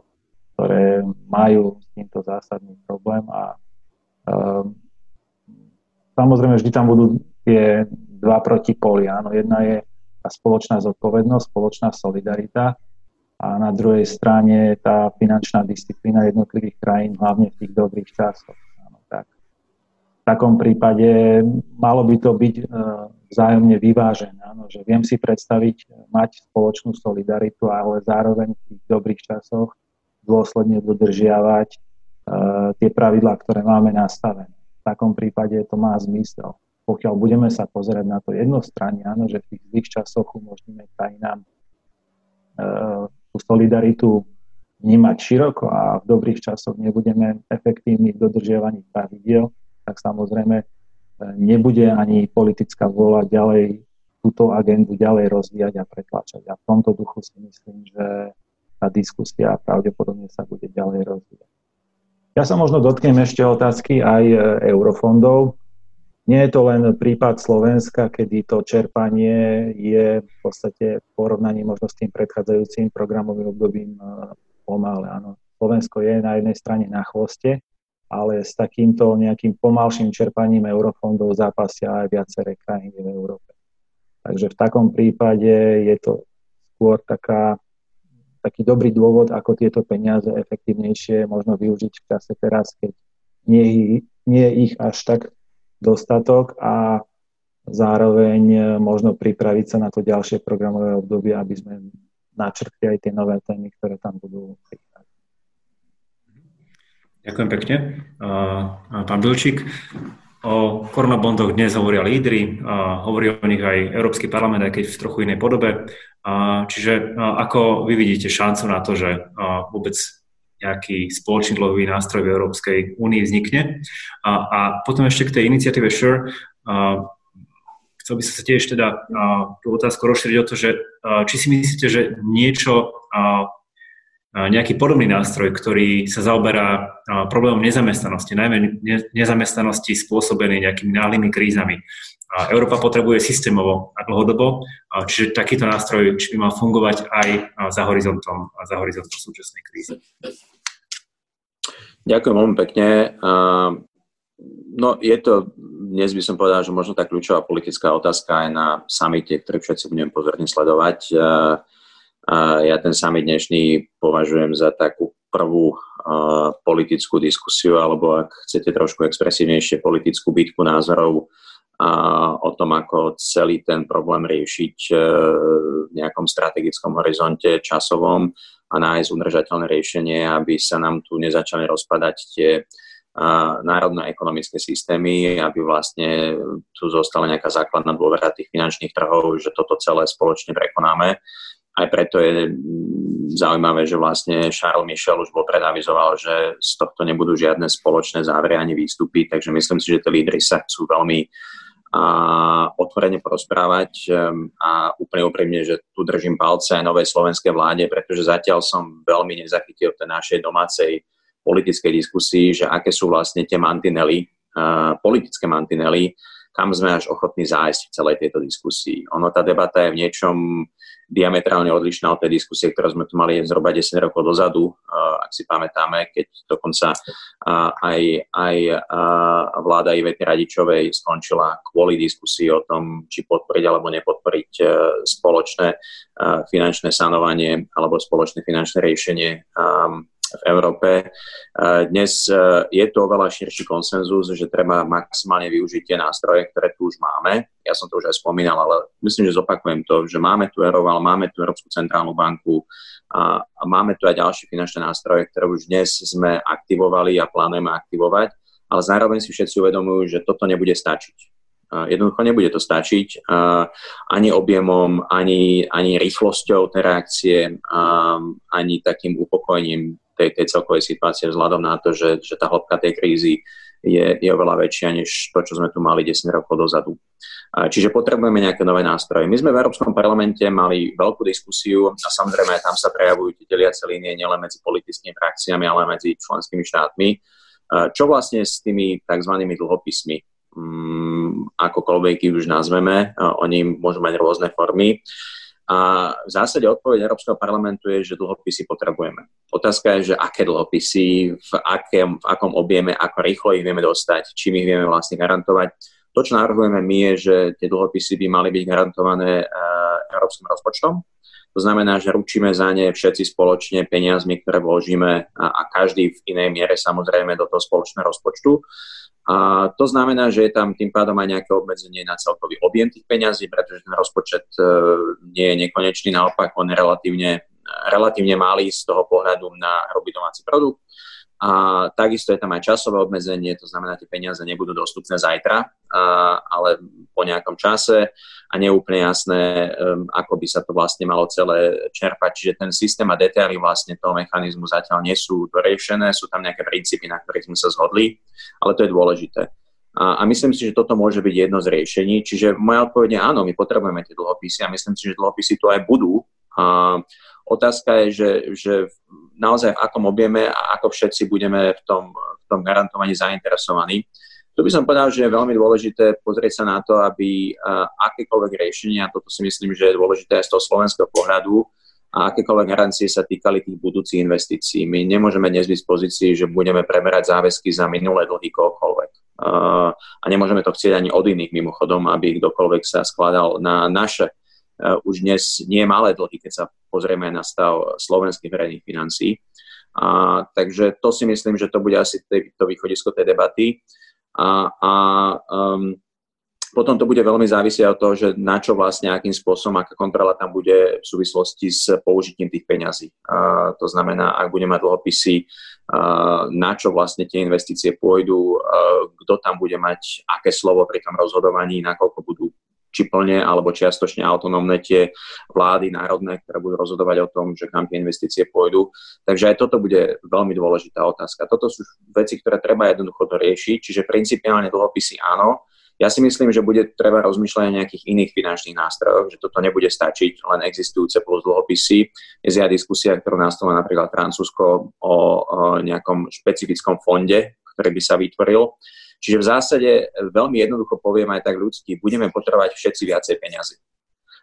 ktoré majú s týmto zásadný problém a um, samozrejme vždy tam budú tie dva protipóly. Áno, jedna je tá spoločná zodpovednosť, spoločná solidarita a na druhej strane tá finančná disciplína jednotlivých krajín, hlavne v tých dobrých časoch. Áno, tak. V takom prípade malo by to byť e, vzájomne vyvážené, áno, že viem si predstaviť mať spoločnú solidaritu, ale zároveň v tých dobrých časoch dôsledne dodržiavať e, tie pravidlá, ktoré máme nastavené. V takom prípade to má zmysel pokiaľ budeme sa pozerať na to jednostranne, áno, že v tých zlých časoch umožníme krajinám e, tú solidaritu vnímať široko a v dobrých časoch nebudeme efektívni v dodržiavaní pravidiel, tak samozrejme e, nebude ani politická vôľa ďalej túto agendu ďalej rozvíjať a pretlačať. A v tomto duchu si myslím, že tá diskusia pravdepodobne sa bude ďalej rozvíjať. Ja sa možno dotknem ešte otázky aj e, eurofondov. Nie je to len prípad Slovenska, kedy to čerpanie je v podstate v porovnaní možno s tým predchádzajúcim programovým obdobím eh, pomalé. Áno. Slovensko je na jednej strane na chvoste, ale s takýmto nejakým pomalším čerpaním eurofondov zápasia aj viaceré krajiny v Európe. Takže v takom prípade je to skôr taká, taký dobrý dôvod, ako tieto peniaze efektívnejšie možno využiť v čase teraz, keď nie, nie ich až tak dostatok a zároveň e, možno pripraviť sa na to ďalšie programové obdobie, aby sme načrtli aj tie nové témy, ktoré tam budú. Ďakujem pekne. Pán Bilčík, o koronabondoch dnes hovoria lídry, hovorí o nich aj Európsky parlament, aj keď v trochu inej podobe. Čiže ako vy vidíte šancu na to, že vôbec nejaký spoločný dlhový nástroj v Európskej únii vznikne. A, a potom ešte k tej iniciatíve SURE, a, chcel by som sa tiež teda a, tú otázku rozšíriť o to, že a, či si myslíte, že niečo a, nejaký podobný nástroj, ktorý sa zaoberá problémom nezamestnanosti, najmä nezamestnanosti spôsobenej nejakými náhlými krízami. Európa potrebuje systémovo a dlhodobo, čiže takýto nástroj by mal fungovať aj za horizontom, za horizontom súčasnej krízy. Ďakujem veľmi pekne. No je to, dnes by som povedal, že možno tá kľúčová politická otázka aj na samite, ktorý všetci budeme pozorne sledovať. Ja ten summit dnešný považujem za takú prvú politickú diskusiu, alebo ak chcete trošku expresívnejšie, politickú bitku názorov o tom, ako celý ten problém riešiť e, v nejakom strategickom horizonte časovom a nájsť udržateľné riešenie, aby sa nám tu nezačali rozpadať tie národné ekonomické systémy, aby vlastne tu zostala nejaká základná dôvera tých finančných trhov, že toto celé spoločne prekonáme. Aj preto je zaujímavé, že vlastne Charles Michel už bol predavizoval, že z tohto nebudú žiadne spoločné závery ani výstupy, takže myslím si, že tí lídry sa chcú veľmi a otvorene porozprávať ehm, a úplne úprimne, že tu držím palce aj novej slovenskej vláde, pretože zatiaľ som veľmi nezachytil v tej našej domácej politickej diskusii, že aké sú vlastne tie mantinely, politické mantinely, kam sme až ochotní zájsť v celej tejto diskusii. Ono, tá debata je v niečom diametrálne odlišná od tej diskusie, ktorú sme tu mali zhruba 10 rokov dozadu, ak si pamätáme, keď dokonca aj, aj vláda Ivety Radičovej skončila kvôli diskusii o tom, či podporiť alebo nepodporiť e, spoločné finančné sanovanie alebo spoločné finančné riešenie v Európe. Dnes e, je to oveľa širší konsenzus, že treba maximálne využiť tie nástroje, ktoré tu už máme. Ja som to už aj spomínal, ale myslím, že zopakujem to, že máme tu Euroval, máme tu Európsku centrálnu banku a, máme tu aj ďalšie finančné nástroje, ktoré už dnes sme aktivovali a plánujeme aktivovať, ale zároveň si všetci uvedomujú, že toto nebude stačiť. Jednoducho nebude to stačiť ani objemom, ani, ani rýchlosťou tej reakcie, ani takým upokojením tej, tej celkovej situácie vzhľadom na to, že, že tá hĺbka tej krízy je, je oveľa väčšia než to, čo sme tu mali 10 rokov dozadu. Čiže potrebujeme nejaké nové nástroje. My sme v Európskom parlamente mali veľkú diskusiu a samozrejme tam sa prejavujú tie deliace línie nielen medzi politickými frakciami, ale medzi členskými štátmi. Čo vlastne s tými tzv. dlhopismi? Mm, akokoľvek ich už nazveme, oni môžu mať rôzne formy. A v zásade odpoveď Európskeho parlamentu je, že dlhopisy potrebujeme. Otázka je, že aké dlhopisy, v, akém, v akom objeme, ako rýchlo ich vieme dostať, čím ich vieme vlastne garantovať. To, čo navrhujeme my, je, že tie dlhopisy by mali byť garantované uh, európskym rozpočtom. To znamená, že ručíme za ne všetci spoločne peniazmi, ktoré vložíme a, a každý v inej miere samozrejme do toho spoločného rozpočtu. A to znamená, že je tam tým pádom aj nejaké obmedzenie na celkový objem tých peňazí, pretože ten rozpočet e, nie je nekonečný, naopak on je relatívne, relatívne malý z toho pohľadu na hrubý domáci produkt. A takisto je tam aj časové obmedzenie, to znamená, tie peniaze nebudú dostupné zajtra, a, ale po nejakom čase a nie je úplne jasné, um, ako by sa to vlastne malo celé čerpať. Čiže ten systém a detaily vlastne toho mechanizmu zatiaľ nie sú doriešené, sú tam nejaké princípy, na ktorých sme sa zhodli, ale to je dôležité. A, a myslím si, že toto môže byť jedno z riešení. Čiže moja odpoveď je áno, my potrebujeme tie dlhopisy a myslím si, že dlhopisy tu aj budú. A otázka je, že, že naozaj v akom objeme a ako všetci budeme v tom, v tom garantovaní zainteresovaní. Tu by som povedal, že je veľmi dôležité pozrieť sa na to, aby akékoľvek riešenia, a toto si myslím, že je dôležité aj z toho slovenského pohľadu, a akékoľvek garancie sa týkali tých budúcich investícií. My nemôžeme dnes byť v pozícii, že budeme preberať záväzky za minulé dlhy kohokoľvek. A nemôžeme to chcieť ani od iných mimochodom, aby kdokoľvek sa skladal na naše už dnes nie malé dlhy, keď sa pozrieme na stav slovenských verejných financií. A, takže to si myslím, že to bude asi to východisko tej debaty. A, a um, potom to bude veľmi závisieť od toho, že na čo vlastne, akým spôsobom, aká kontrola tam bude v súvislosti s použitím tých peňazí. A, to znamená, ak budeme mať dlhopisy, na čo vlastne tie investície pôjdu, kto tam bude mať aké slovo pri tom rozhodovaní, nakoľko budú či plne alebo čiastočne autonómne tie vlády národné, ktoré budú rozhodovať o tom, že kam tie investície pôjdu. Takže aj toto bude veľmi dôležitá otázka. Toto sú veci, ktoré treba jednoducho doriešiť, čiže principiálne dlhopisy áno. Ja si myslím, že bude treba rozmýšľať o nejakých iných finančných nástrojoch, že toto nebude stačiť len existujúce plus dlhopisy. Je zjad diskusia, ktorú nastala napríklad Francúzsko o, o nejakom špecifickom fonde, ktorý by sa vytvoril. Čiže v zásade veľmi jednoducho poviem aj tak ľudský, budeme potrebovať všetci viacej peniazy.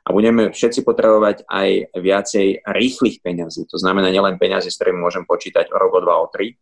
A budeme všetci potrebovať aj viacej rýchlych peňazí. To znamená nielen peniazy, s ktorými môžem počítať o rok, o dva, o tri,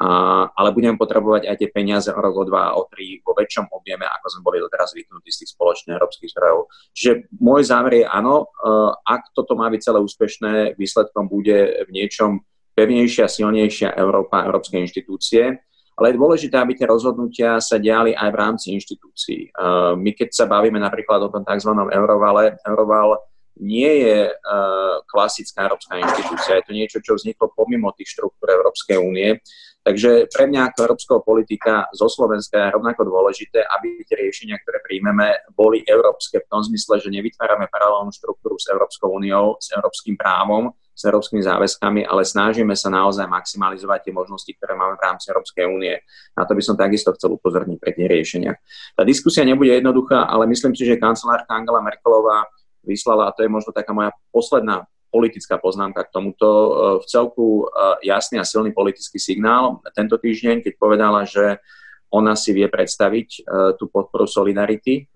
a, ale budeme potrebovať aj tie peniaze o rok, o dva, o tri vo väčšom objeme, ako sme boli doteraz zvyknutí z tých spoločných európskych zdrojov. Čiže môj zámer je áno, uh, ak toto má byť celé úspešné, výsledkom bude v niečom pevnejšia, silnejšia Európa, európske inštitúcie, ale je dôležité, aby tie rozhodnutia sa diali aj v rámci inštitúcií. My keď sa bavíme napríklad o tom tzv. eurovale, euroval nie je uh, klasická európska inštitúcia, je to niečo, čo vzniklo pomimo tých štruktúr Európskej únie. Takže pre mňa ako európskeho politika zo Slovenska je rovnako dôležité, aby tie riešenia, ktoré príjmeme, boli európske v tom zmysle, že nevytvárame paralelnú štruktúru s Európskou úniou, s európskym právom, s európskymi záväzkami, ale snažíme sa naozaj maximalizovať tie možnosti, ktoré máme v rámci Európskej únie. Na to by som takisto chcel upozorniť pre tie riešenia. Tá diskusia nebude jednoduchá, ale myslím si, že kancelárka Angela Merkelová vyslala, a to je možno taká moja posledná politická poznámka k tomuto, e, v celku e, jasný a silný politický signál tento týždeň, keď povedala, že ona si vie predstaviť e, tú podporu Solidarity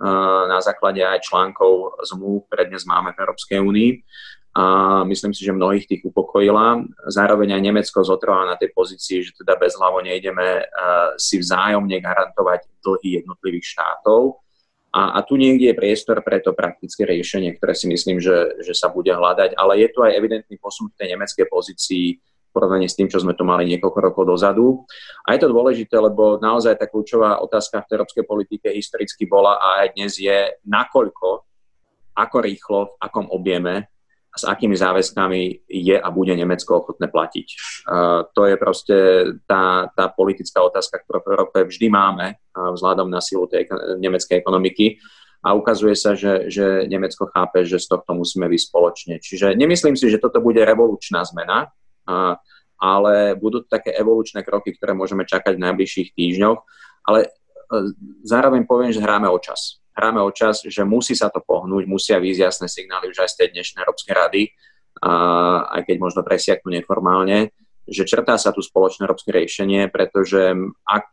na základe aj článkov zmluv, ktoré dnes máme v Európskej únii. A myslím si, že mnohých tých upokojila. Zároveň aj Nemecko zotrvá na tej pozícii, že teda bez hlavo nejdeme si vzájomne garantovať dlhy jednotlivých štátov, a, a tu niekde je priestor pre to praktické riešenie, ktoré si myslím, že, že sa bude hľadať, ale je tu aj evidentný posun v tej nemeckej pozícii porovnaní s tým, čo sme tu mali niekoľko rokov dozadu. A je to dôležité, lebo naozaj tá kľúčová otázka v európskej politike historicky bola a aj dnes je, nakoľko, ako rýchlo, v akom objeme s akými záväzkami je a bude Nemecko ochotné platiť. Uh, to je proste tá, tá politická otázka, ktorú v Európe vždy máme uh, vzhľadom na silu tej nemeckej ekonomiky a ukazuje sa, že, že Nemecko chápe, že z tohto musíme ísť spoločne. Čiže nemyslím si, že toto bude revolučná zmena, uh, ale budú to také evolučné kroky, ktoré môžeme čakať v najbližších týždňoch, ale zároveň poviem, že hráme o čas hráme o čas, že musí sa to pohnúť, musia výjsť jasné signály už aj z tej dnešnej Európskej rady, a aj keď možno presiaknú neformálne, že črtá sa tu spoločné európske riešenie, pretože ak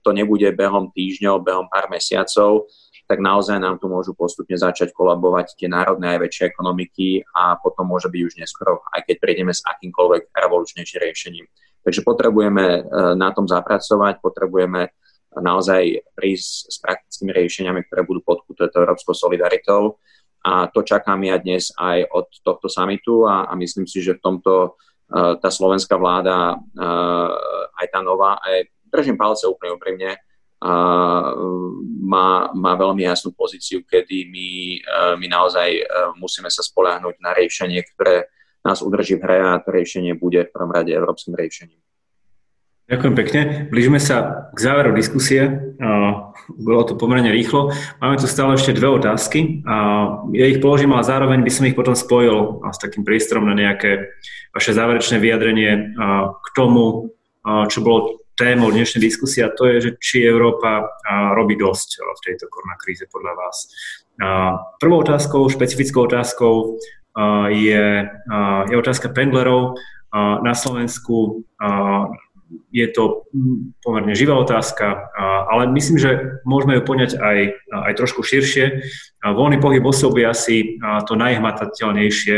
to nebude behom týždňov, behom pár mesiacov, tak naozaj nám tu môžu postupne začať kolabovať tie národné aj väčšie ekonomiky a potom môže byť už neskoro, aj keď prejdeme s akýmkoľvek revolučnejším riešením. Takže potrebujeme e, na tom zapracovať, potrebujeme naozaj prísť s praktickými riešeniami, ktoré budú podkuté európskou solidaritou. A to čakám ja dnes aj od tohto samitu a, a myslím si, že v tomto uh, tá slovenská vláda, uh, aj tá nová, aj držím palce úplne úprimne, uh, má, má veľmi jasnú pozíciu, kedy my, my naozaj musíme sa spoláhnuť na riešenie, ktoré nás udrží v hre a to riešenie bude v prvom rade európskym riešením. Ďakujem pekne. Blížime sa k záveru diskusie. Bolo to pomerne rýchlo. Máme tu stále ešte dve otázky. Ja ich položím, ale zároveň by som ich potom spojil s takým priestorom na nejaké vaše záverečné vyjadrenie k tomu, čo bolo témou dnešnej diskusie a to je, že či Európa robí dosť v tejto koronakríze podľa vás. Prvou otázkou, špecifickou otázkou je, je otázka pendlerov. Na Slovensku je to pomerne živá otázka, ale myslím, že môžeme ju poňať aj, aj trošku širšie. Voľný pohyb osob je asi to najhmatateľnejšie,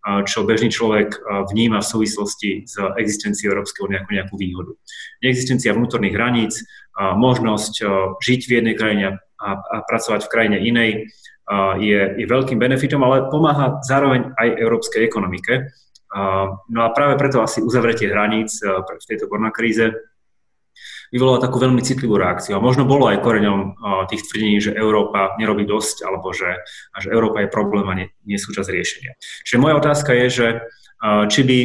čo bežný človek vníma v súvislosti s existenciou Európskej únie ako nejakú výhodu. Neexistencia vnútorných hraníc, možnosť žiť v jednej krajine a pracovať v krajine inej je, je veľkým benefitom, ale pomáha zároveň aj európskej ekonomike No a práve preto asi uzavretie hraníc e, v tejto koronakríze vyvolalo takú veľmi citlivú reakciu. A možno bolo aj koreňom e, tých tvrdení, že Európa nerobí dosť, alebo že, že Európa je problém a nie, nie súčasť riešenia. Čiže moja otázka je, že e, či by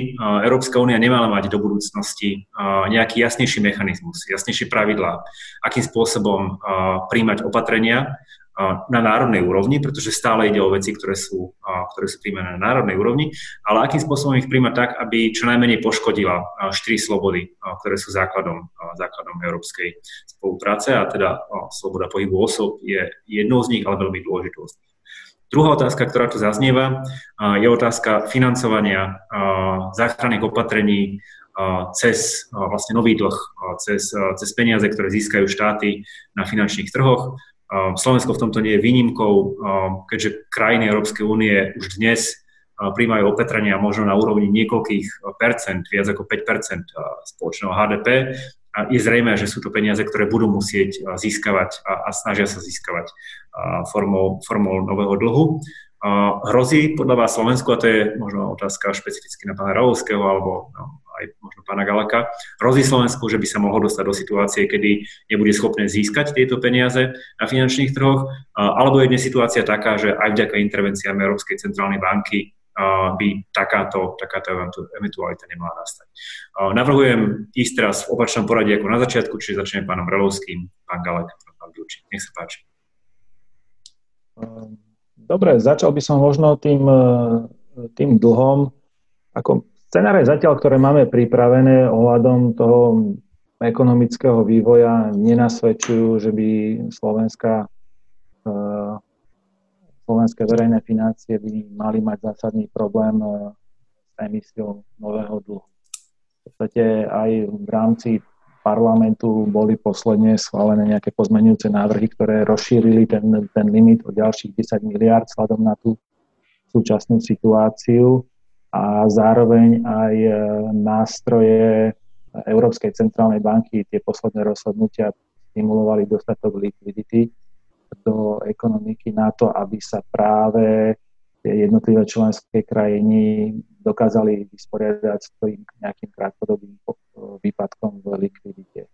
Európska únia nemala mať do budúcnosti nejaký jasnejší mechanizmus, jasnejšie pravidlá, akým spôsobom príjmať opatrenia, na národnej úrovni, pretože stále ide o veci, ktoré sú, ktoré sú príjmané na národnej úrovni, ale akým spôsobom ich príjmať tak, aby čo najmenej poškodila štyri slobody, ktoré sú základom, základom európskej spolupráce a teda sloboda pohybu osob je jednou z nich, ale veľmi dôležitou. Druhá otázka, ktorá tu zaznieva, je otázka financovania záchranných opatrení cez vlastne nový dlh, cez, cez peniaze, ktoré získajú štáty na finančných trhoch. Slovensko v tomto nie je výnimkou, keďže krajiny Európskej únie už dnes príjmajú opatrenia možno na úrovni niekoľkých percent, viac ako 5 percent spoločného HDP. Je zrejme, že sú to peniaze, ktoré budú musieť získavať a, a snažia sa získavať formou, formou nového dlhu. Hrozí podľa vás Slovensku, a to je možno otázka špecificky na pána Ravovského alebo no, aj možno pána Galaka, hrozí Slovensku, že by sa mohlo dostať do situácie, kedy nebude schopné získať tieto peniaze na finančných trhoch, alebo je dnes situácia taká, že aj vďaka intervenciám Európskej centrálnej banky by takáto, takáto eventualita nemala nastať. Navrhujem ísť teraz v opačnom poradí ako na začiatku, čiže začneme pánom Relovským, pán Galek, pán Bilčík. Nech sa páči. Dobre, začal by som možno tým, tým dlhom. Ako Scenáre zatiaľ, ktoré máme pripravené ohľadom toho ekonomického vývoja, nenasvedčujú, že by Slovenská, uh, slovenské verejné financie by mali mať zásadný problém uh, s emisiou nového dlhu. V podstate aj v rámci parlamentu boli posledne schválené nejaké pozmenujúce návrhy, ktoré rozšírili ten, ten limit o ďalších 10 miliard vzhľadom na tú súčasnú situáciu. A zároveň aj e, nástroje Európskej centrálnej banky, tie posledné rozhodnutia stimulovali dostatok likvidity do ekonomiky na to, aby sa práve tie jednotlivé členské krajiny dokázali vysporiadať s tým nejakým krátkodobým výpadkom v likvidite.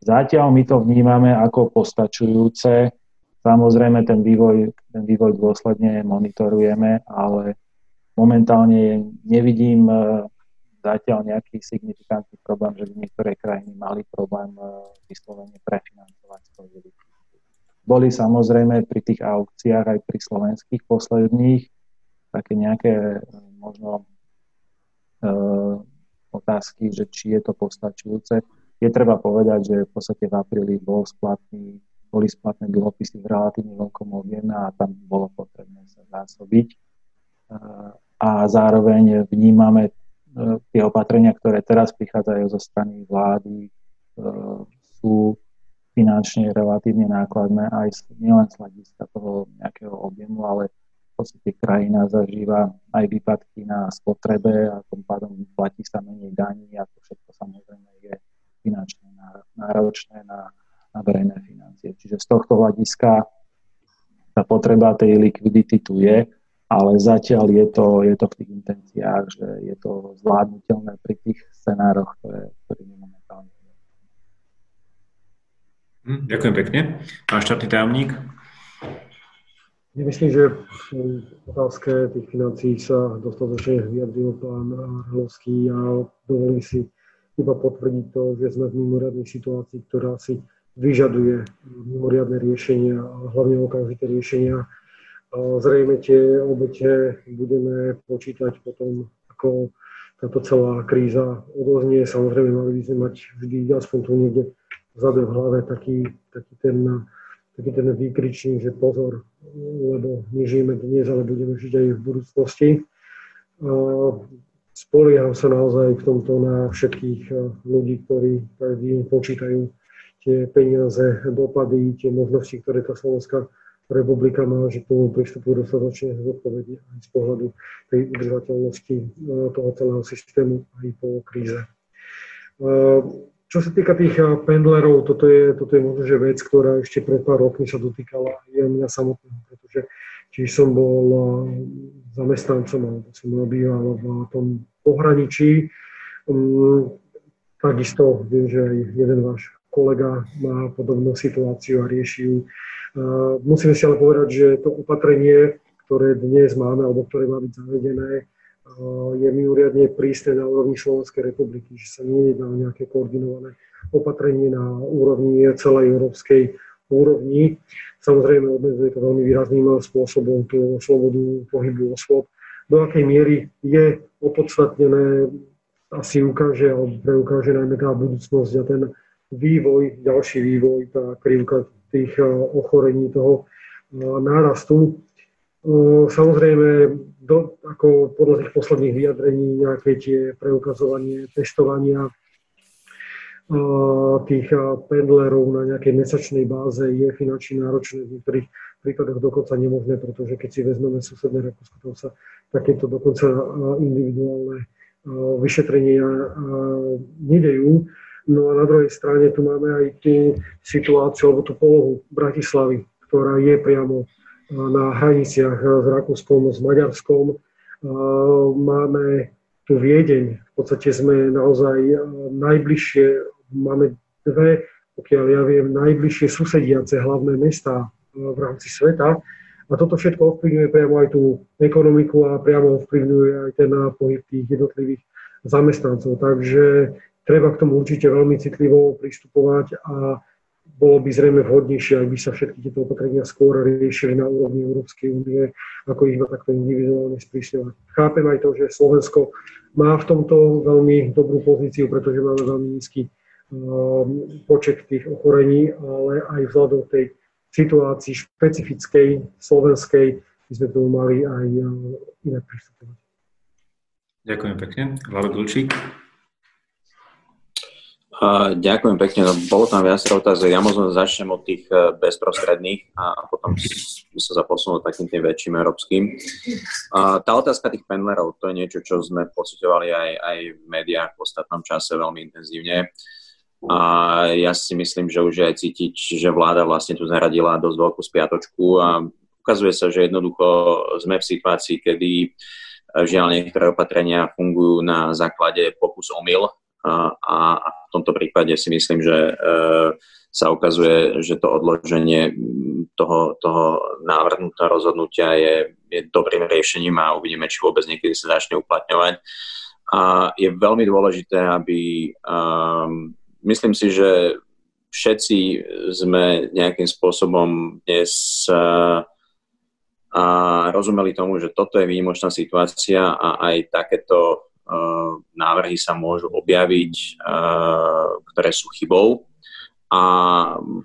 Zatiaľ my to vnímame ako postačujúce. Samozrejme, ten vývoj, ten vývoj dôsledne monitorujeme, ale momentálne nevidím e, zatiaľ nejaký signifikantný problém, že by niektoré krajiny mali problém e, vyslovene prefinancovať svoje. Boli samozrejme pri tých aukciách aj pri slovenských posledných také nejaké e, možno otázky, že či je to postačujúce. Je treba povedať, že v podstate v apríli bol splatný, boli splatné dlhopisy v relatívne veľkom objeme a tam bolo potrebné sa zásobiť a zároveň vnímame e, tie opatrenia, ktoré teraz prichádzajú zo strany vlády, e, sú finančne relatívne nákladné aj nielen z hľadiska toho nejakého objemu, ale podstate krajina zažíva aj výpadky na spotrebe a tým pádom platí sa menej daní a to všetko samozrejme je finančne náročné na, na verejné financie. Čiže z tohto hľadiska tá potreba tej likvidity tu je ale zatiaľ je to, je to v tých intenciách, že je to zvládnutelné pri tých scenároch, ktoré, ktoré momentálne hm, Ďakujem pekne. Pán štátny tajomník. Myslím, že v otázke tých financií sa dostatočne vyjadril pán Hlovský a dovolím si iba potvrdiť to, že sme v mimoriadnej situácii, ktorá si vyžaduje mimoriadne riešenia, hlavne okamžité riešenia Zrejme tie obete budeme počítať potom, ako táto celá kríza odoznie. Samozrejme, mali by sme mať vždy aspoň tu niekde vzadu v hlave taký, taký, ten, taký ten výkričník, že pozor, lebo nežijeme dnes, ale budeme žiť aj v budúcnosti. Spolieham sa naozaj v tomto na všetkých ľudí, ktorí každý počítajú tie peniaze, dopady, tie možnosti, ktoré tá Slovenská republika má, že k tomu pristupuje dostatočne zodpovedne aj z pohľadu tej udržateľnosti e, toho celého systému aj po kríze. Čo sa týka tých e, pendlerov, toto je, toto je možno, že vec, ktorá ešte pred pár rokmi sa dotýkala aj mňa samotného, pretože tiež som bol zamestnancom, alebo som robíval v tom pohraničí. Mm, takisto viem, že aj jeden váš kolega má podobnú situáciu a rieši ju Musíme si ale povedať, že to opatrenie, ktoré dnes máme, alebo ktoré má byť zavedené, je mimoriadne prísne na úrovni Slovenskej republiky, že sa nie jedná o nejaké koordinované opatrenie na úrovni celej Európskej úrovni. Samozrejme obmedzuje to veľmi výrazným spôsobom tú slobodu pohybu osôb. Do akej miery je opodstatnené, asi ukáže, alebo preukáže najmä tá budúcnosť a ten vývoj, ďalší vývoj, tá krivka tých ochorení, toho nárastu. Samozrejme, do, ako podľa tých posledných vyjadrení, nejaké tie preukazovanie, testovania tých pendlerov na nejakej mesačnej báze je finančne náročné, v niektorých prípadoch dokonca nemožné, pretože keď si vezmeme susedné Rakúsko, tam sa takéto dokonca individuálne vyšetrenia nedejú. No a na druhej strane tu máme aj tú situáciu, alebo tú polohu Bratislavy, ktorá je priamo na hraniciach s Rakúskom, s Maďarskom. Máme tu Viedeň, v podstate sme naozaj najbližšie, máme dve, pokiaľ ja viem, najbližšie susediace hlavné mesta v rámci sveta. A toto všetko ovplyvňuje priamo aj tú ekonomiku a priamo ovplyvňuje aj ten pohyb tých jednotlivých zamestnancov. Takže treba k tomu určite veľmi citlivo pristupovať a bolo by zrejme vhodnejšie, ak by sa všetky tieto opatrenia skôr riešili na úrovni Európskej únie, ako ich takto individuálne sprísňovať. Chápem aj to, že Slovensko má v tomto veľmi dobrú pozíciu, pretože máme veľmi nízky um, počet tých ochorení, ale aj vzhľadom tej situácii špecifickej slovenskej by sme tomu mali aj uh, inak pristupovať. Ďakujem pekne. Vlado Dulčík. Ďakujem pekne. No, bolo tam viacero otázok. Ja možno začnem od tých e, bezprostredných a potom sa zaposunul takým tým väčším európskym. Tá otázka tých pendlerov, to je niečo, čo sme pocitovali aj, aj v médiách v ostatnom čase veľmi intenzívne. A ja si myslím, že už aj cítiť, že vláda vlastne tu zaradila dosť veľkú spiatočku a ukazuje sa, že jednoducho sme v situácii, kedy e, žiaľ niektoré opatrenia fungujú na základe pokus omyl a, a v tomto prípade si myslím, že e, sa ukazuje, že to odloženie toho, toho návrhnutého rozhodnutia je, je dobrým riešením a uvidíme, či vôbec niekedy sa začne uplatňovať. A je veľmi dôležité, aby um, myslím si, že všetci sme nejakým spôsobom dnes uh, a rozumeli tomu, že toto je výnimočná situácia a aj takéto návrhy sa môžu objaviť, eh, ktoré sú chybou a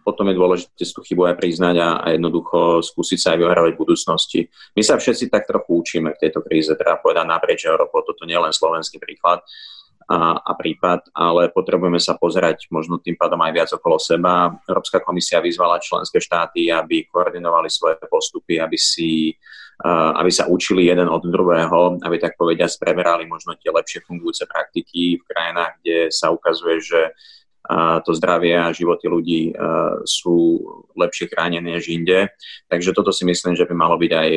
potom je dôležité tú chybu aj priznať a, jednoducho skúsiť sa aj vyhrávať v budúcnosti. My sa všetci tak trochu učíme v tejto kríze, treba povedať naprieč Európou, toto nie je len slovenský príklad a, a prípad, ale potrebujeme sa pozerať možno tým pádom aj viac okolo seba. Európska komisia vyzvala členské štáty, aby koordinovali svoje postupy, aby si aby sa učili jeden od druhého, aby tak povediať preberali možno tie lepšie fungujúce praktiky v krajinách, kde sa ukazuje, že to zdravie a životy ľudí sú lepšie chránené než inde. Takže toto si myslím, že by malo byť aj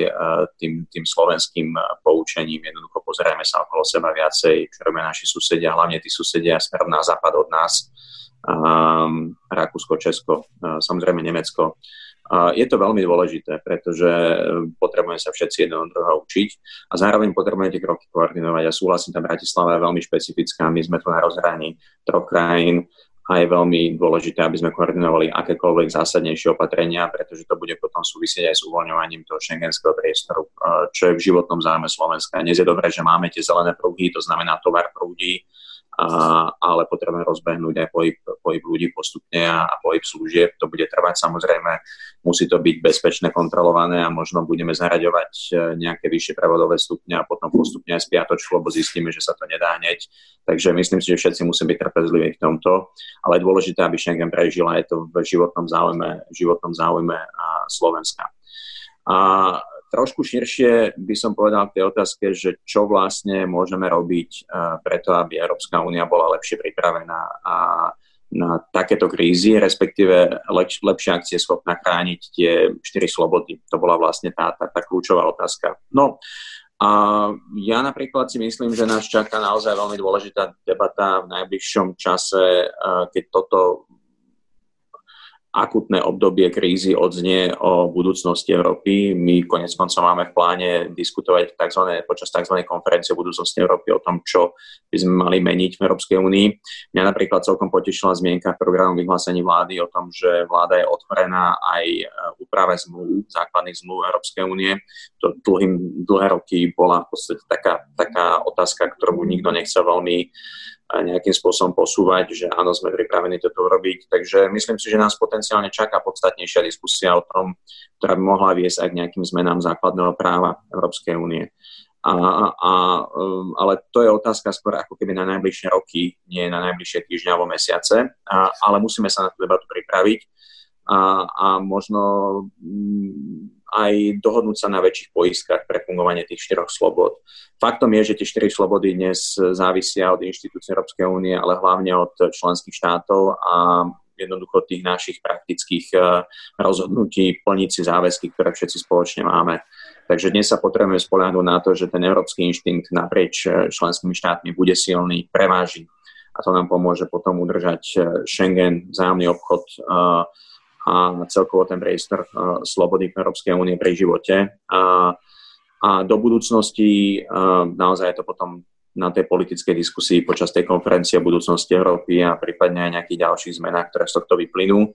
tým, tým slovenským poučením. Jednoducho pozerajme sa okolo seba viacej, čo robia naši susedia, hlavne tí susedia smerom na západ od nás. Rakúsko, Česko, samozrejme Nemecko je to veľmi dôležité, pretože e, potrebujeme sa všetci od druhého učiť a zároveň potrebujeme tie kroky koordinovať. Ja súhlasím, tá Bratislava je veľmi špecifická, my sme tu na rozhraní troch krajín a je veľmi dôležité, aby sme koordinovali akékoľvek zásadnejšie opatrenia, pretože to bude potom súvisieť aj s uvoľňovaním toho šengenského priestoru, e, čo je v životnom záujme Slovenska. Dnes je dobré, že máme tie zelené pruhy, to znamená tovar prúdi, ale potrebujeme rozbehnúť aj pohyb, pohyb ľudí postupne a, a pohyb služieb. To bude trvať samozrejme, musí to byť bezpečné, kontrolované a možno budeme zaraďovať e, nejaké vyššie prevodové stupne a potom postupne aj spiatočku, lebo zistíme, že sa to nedá hneď. Takže myslím si, že všetci musíme byť trpezliví v tomto, ale je dôležité, aby Schengen prežil a je to v životnom záujme, v životnom záujme Slovenska. A trošku širšie by som povedal k tej otázke, že čo vlastne môžeme robiť uh, preto, aby Európska únia bola lepšie pripravená a na takéto krízy, respektíve lepš- lepšie akcie schopná chrániť tie štyri slobody. To bola vlastne tá, tá, tá kľúčová otázka. No, a ja napríklad si myslím, že nás čaká naozaj veľmi dôležitá debata v najbližšom čase, keď toto akutné obdobie krízy odznie o budúcnosti Európy. My konec koncov máme v pláne diskutovať tzv. počas tzv. konferencie budúcnosti Európy o tom, čo by sme mali meniť v Európskej únii. Mňa napríklad celkom potešila zmienka v programu vyhlásení vlády o tom, že vláda je otvorená aj e, úprave zmluv, základných zmluv Európskej únie. To dlhým, dlhé roky bola v podstate taká, taká otázka, ktorú nikto nechcel veľmi nejakým spôsobom posúvať, že áno, sme pripravení toto urobiť. Takže myslím si, že nás potenciálne čaká podstatnejšia diskusia o tom, ktorá by mohla viesť aj k nejakým zmenám základného práva Európskej únie. A, a, um, ale to je otázka skôr ako keby na najbližšie roky, nie na najbližšie týždňa alebo mesiace, a, ale musíme sa na tú debatu pripraviť a, a možno mm, aj dohodnúť sa na väčších poiskách pre fungovanie tých štyroch slobod. Faktom je, že tie štyri slobody dnes závisia od inštitúcií Európskej únie, ale hlavne od členských štátov a jednoducho tých našich praktických eh, rozhodnutí plniť si záväzky, ktoré všetci spoločne máme. Takže dnes sa potrebujeme spoľahnúť na to, že ten európsky inštinkt naprieč eh, členskými štátmi bude silný, preváži a to nám pomôže potom udržať eh, Schengen, vzájomný obchod, a celkovo ten priestor slobody v Európskej únie pri živote. A, a do budúcnosti naozaj je to potom na tej politickej diskusii počas tej konferencie o budúcnosti Európy a prípadne aj nejakých ďalších zmenách, ktoré z tohto vyplynú.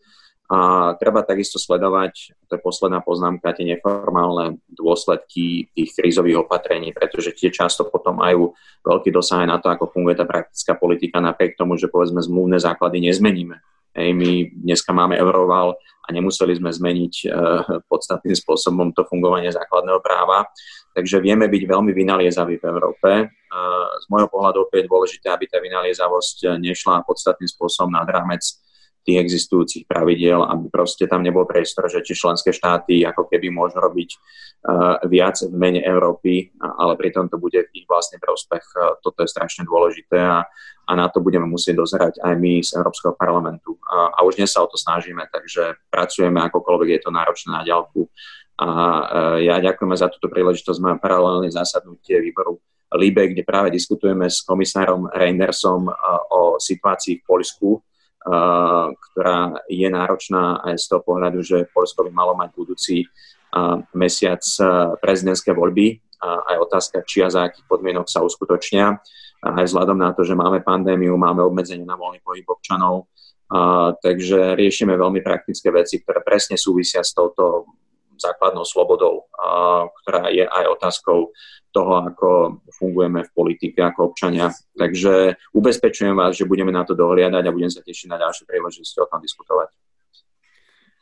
A treba takisto sledovať, to je posledná poznámka, tie neformálne dôsledky tých krízových opatrení, pretože tie často potom majú veľký dosah na to, ako funguje tá praktická politika, napriek tomu, že povedzme zmluvné základy nezmeníme. Hej, my dneska máme Euroval a nemuseli sme zmeniť uh, podstatným spôsobom to fungovanie základného práva. Takže vieme byť veľmi vynaliezaví v Európe. Uh, z môjho pohľadu je dôležité, aby tá vynaliezavosť nešla podstatným spôsobom nad rámec tých existujúcich pravidiel, aby proste tam nebol priestor, že či členské štáty ako keby môžu robiť uh, viac v mene Európy, ale pritom to bude ich vlastný prospech. Uh, toto je strašne dôležité a, a na to budeme musieť dozerať aj my z Európskeho parlamentu. Uh, a už dnes sa o to snažíme, takže pracujeme akokoľvek je to náročné na ďalku. A ja ďakujeme za túto príležitosť. Máme paralelné zasadnutie výboru LIBE, kde práve diskutujeme s komisárom Reindersom o situácii v Poľsku, ktorá je náročná aj z toho pohľadu, že Polsko by malo mať budúci mesiac prezidentské voľby a aj otázka, či a za akých podmienok sa uskutočnia. Aj vzhľadom na to, že máme pandémiu, máme obmedzenie na voľný pohyb občanov, takže riešime veľmi praktické veci, ktoré presne súvisia s touto základnou slobodou, ktorá je aj otázkou toho, ako fungujeme v politike ako občania. Takže ubezpečujem vás, že budeme na to dohliadať a budem sa tešiť na ďalšie príležitosti o tom diskutovať.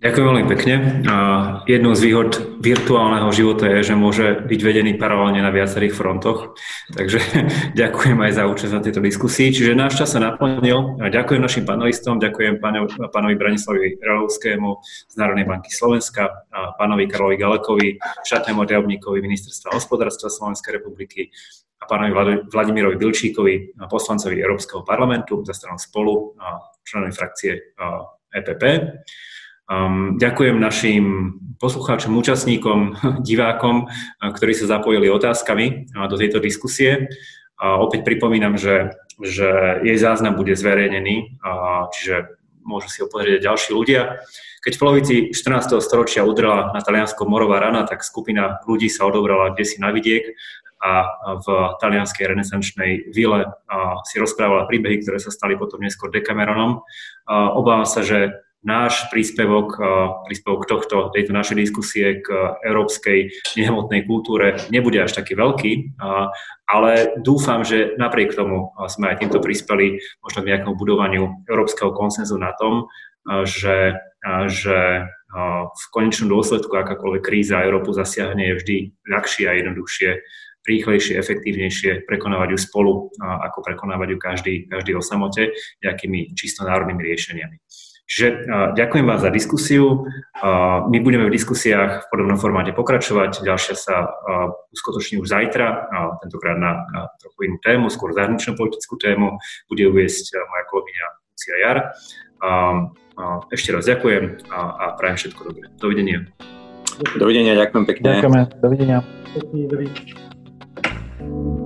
Ďakujem veľmi pekne. Jednou z výhod virtuálneho života je, že môže byť vedený paralelne na viacerých frontoch. Takže ďakujem aj za účasť na tejto diskusii. Čiže náš čas sa naplnil. Ďakujem našim panelistom, ďakujem pánovi, pánovi Branislavi Ralovskému z Národnej banky Slovenska, a pánovi Karlovi Galekovi, štátnemu riadobníkovi Ministerstva hospodárstva Slovenskej republiky a pánovi Vladimirovi Bilčíkovi, poslancovi Európskeho parlamentu za stranou spolu, členovi frakcie EPP. Um, ďakujem našim poslucháčom, účastníkom, divákom, ktorí sa zapojili otázkami do tejto diskusie. A opäť pripomínam, že, že jej záznam bude zverejnený, čiže môžu si ho pozrieť ďalší ľudia. Keď v polovici 14. storočia udrela na Taliansko morová rana, tak skupina ľudí sa odobrala kde si na vidiek a v talianskej renesančnej vile si rozprávala príbehy, ktoré sa stali potom neskôr Decameronom. Obávam sa, že náš príspevok, príspevok tohto, tejto našej diskusie k európskej nehmotnej kultúre nebude až taký veľký, ale dúfam, že napriek tomu sme aj týmto prispeli možno k nejakému budovaniu európskeho konsenzu na tom, že, že v konečnom dôsledku akákoľvek kríza Európu zasiahne je vždy ľahšie a jednoduchšie rýchlejšie, efektívnejšie prekonávať ju spolu, ako prekonávať ju každý, každý o samote, nejakými čisto národnými riešeniami. Čiže ďakujem vám za diskusiu. My budeme v diskusiách v podobnom formáte pokračovať. Ďalšia sa uskutoční už zajtra, tentokrát na, na trochu inú tému, skôr zahraničnú politickú tému. Bude uviesť moja kolegyňa Lucia Jar. Ešte raz ďakujem a, a prajem všetko dobré. Dovidenia. Dovidenia, ďakujem pekne. Ďakujeme, dovidenia. Dovidenia.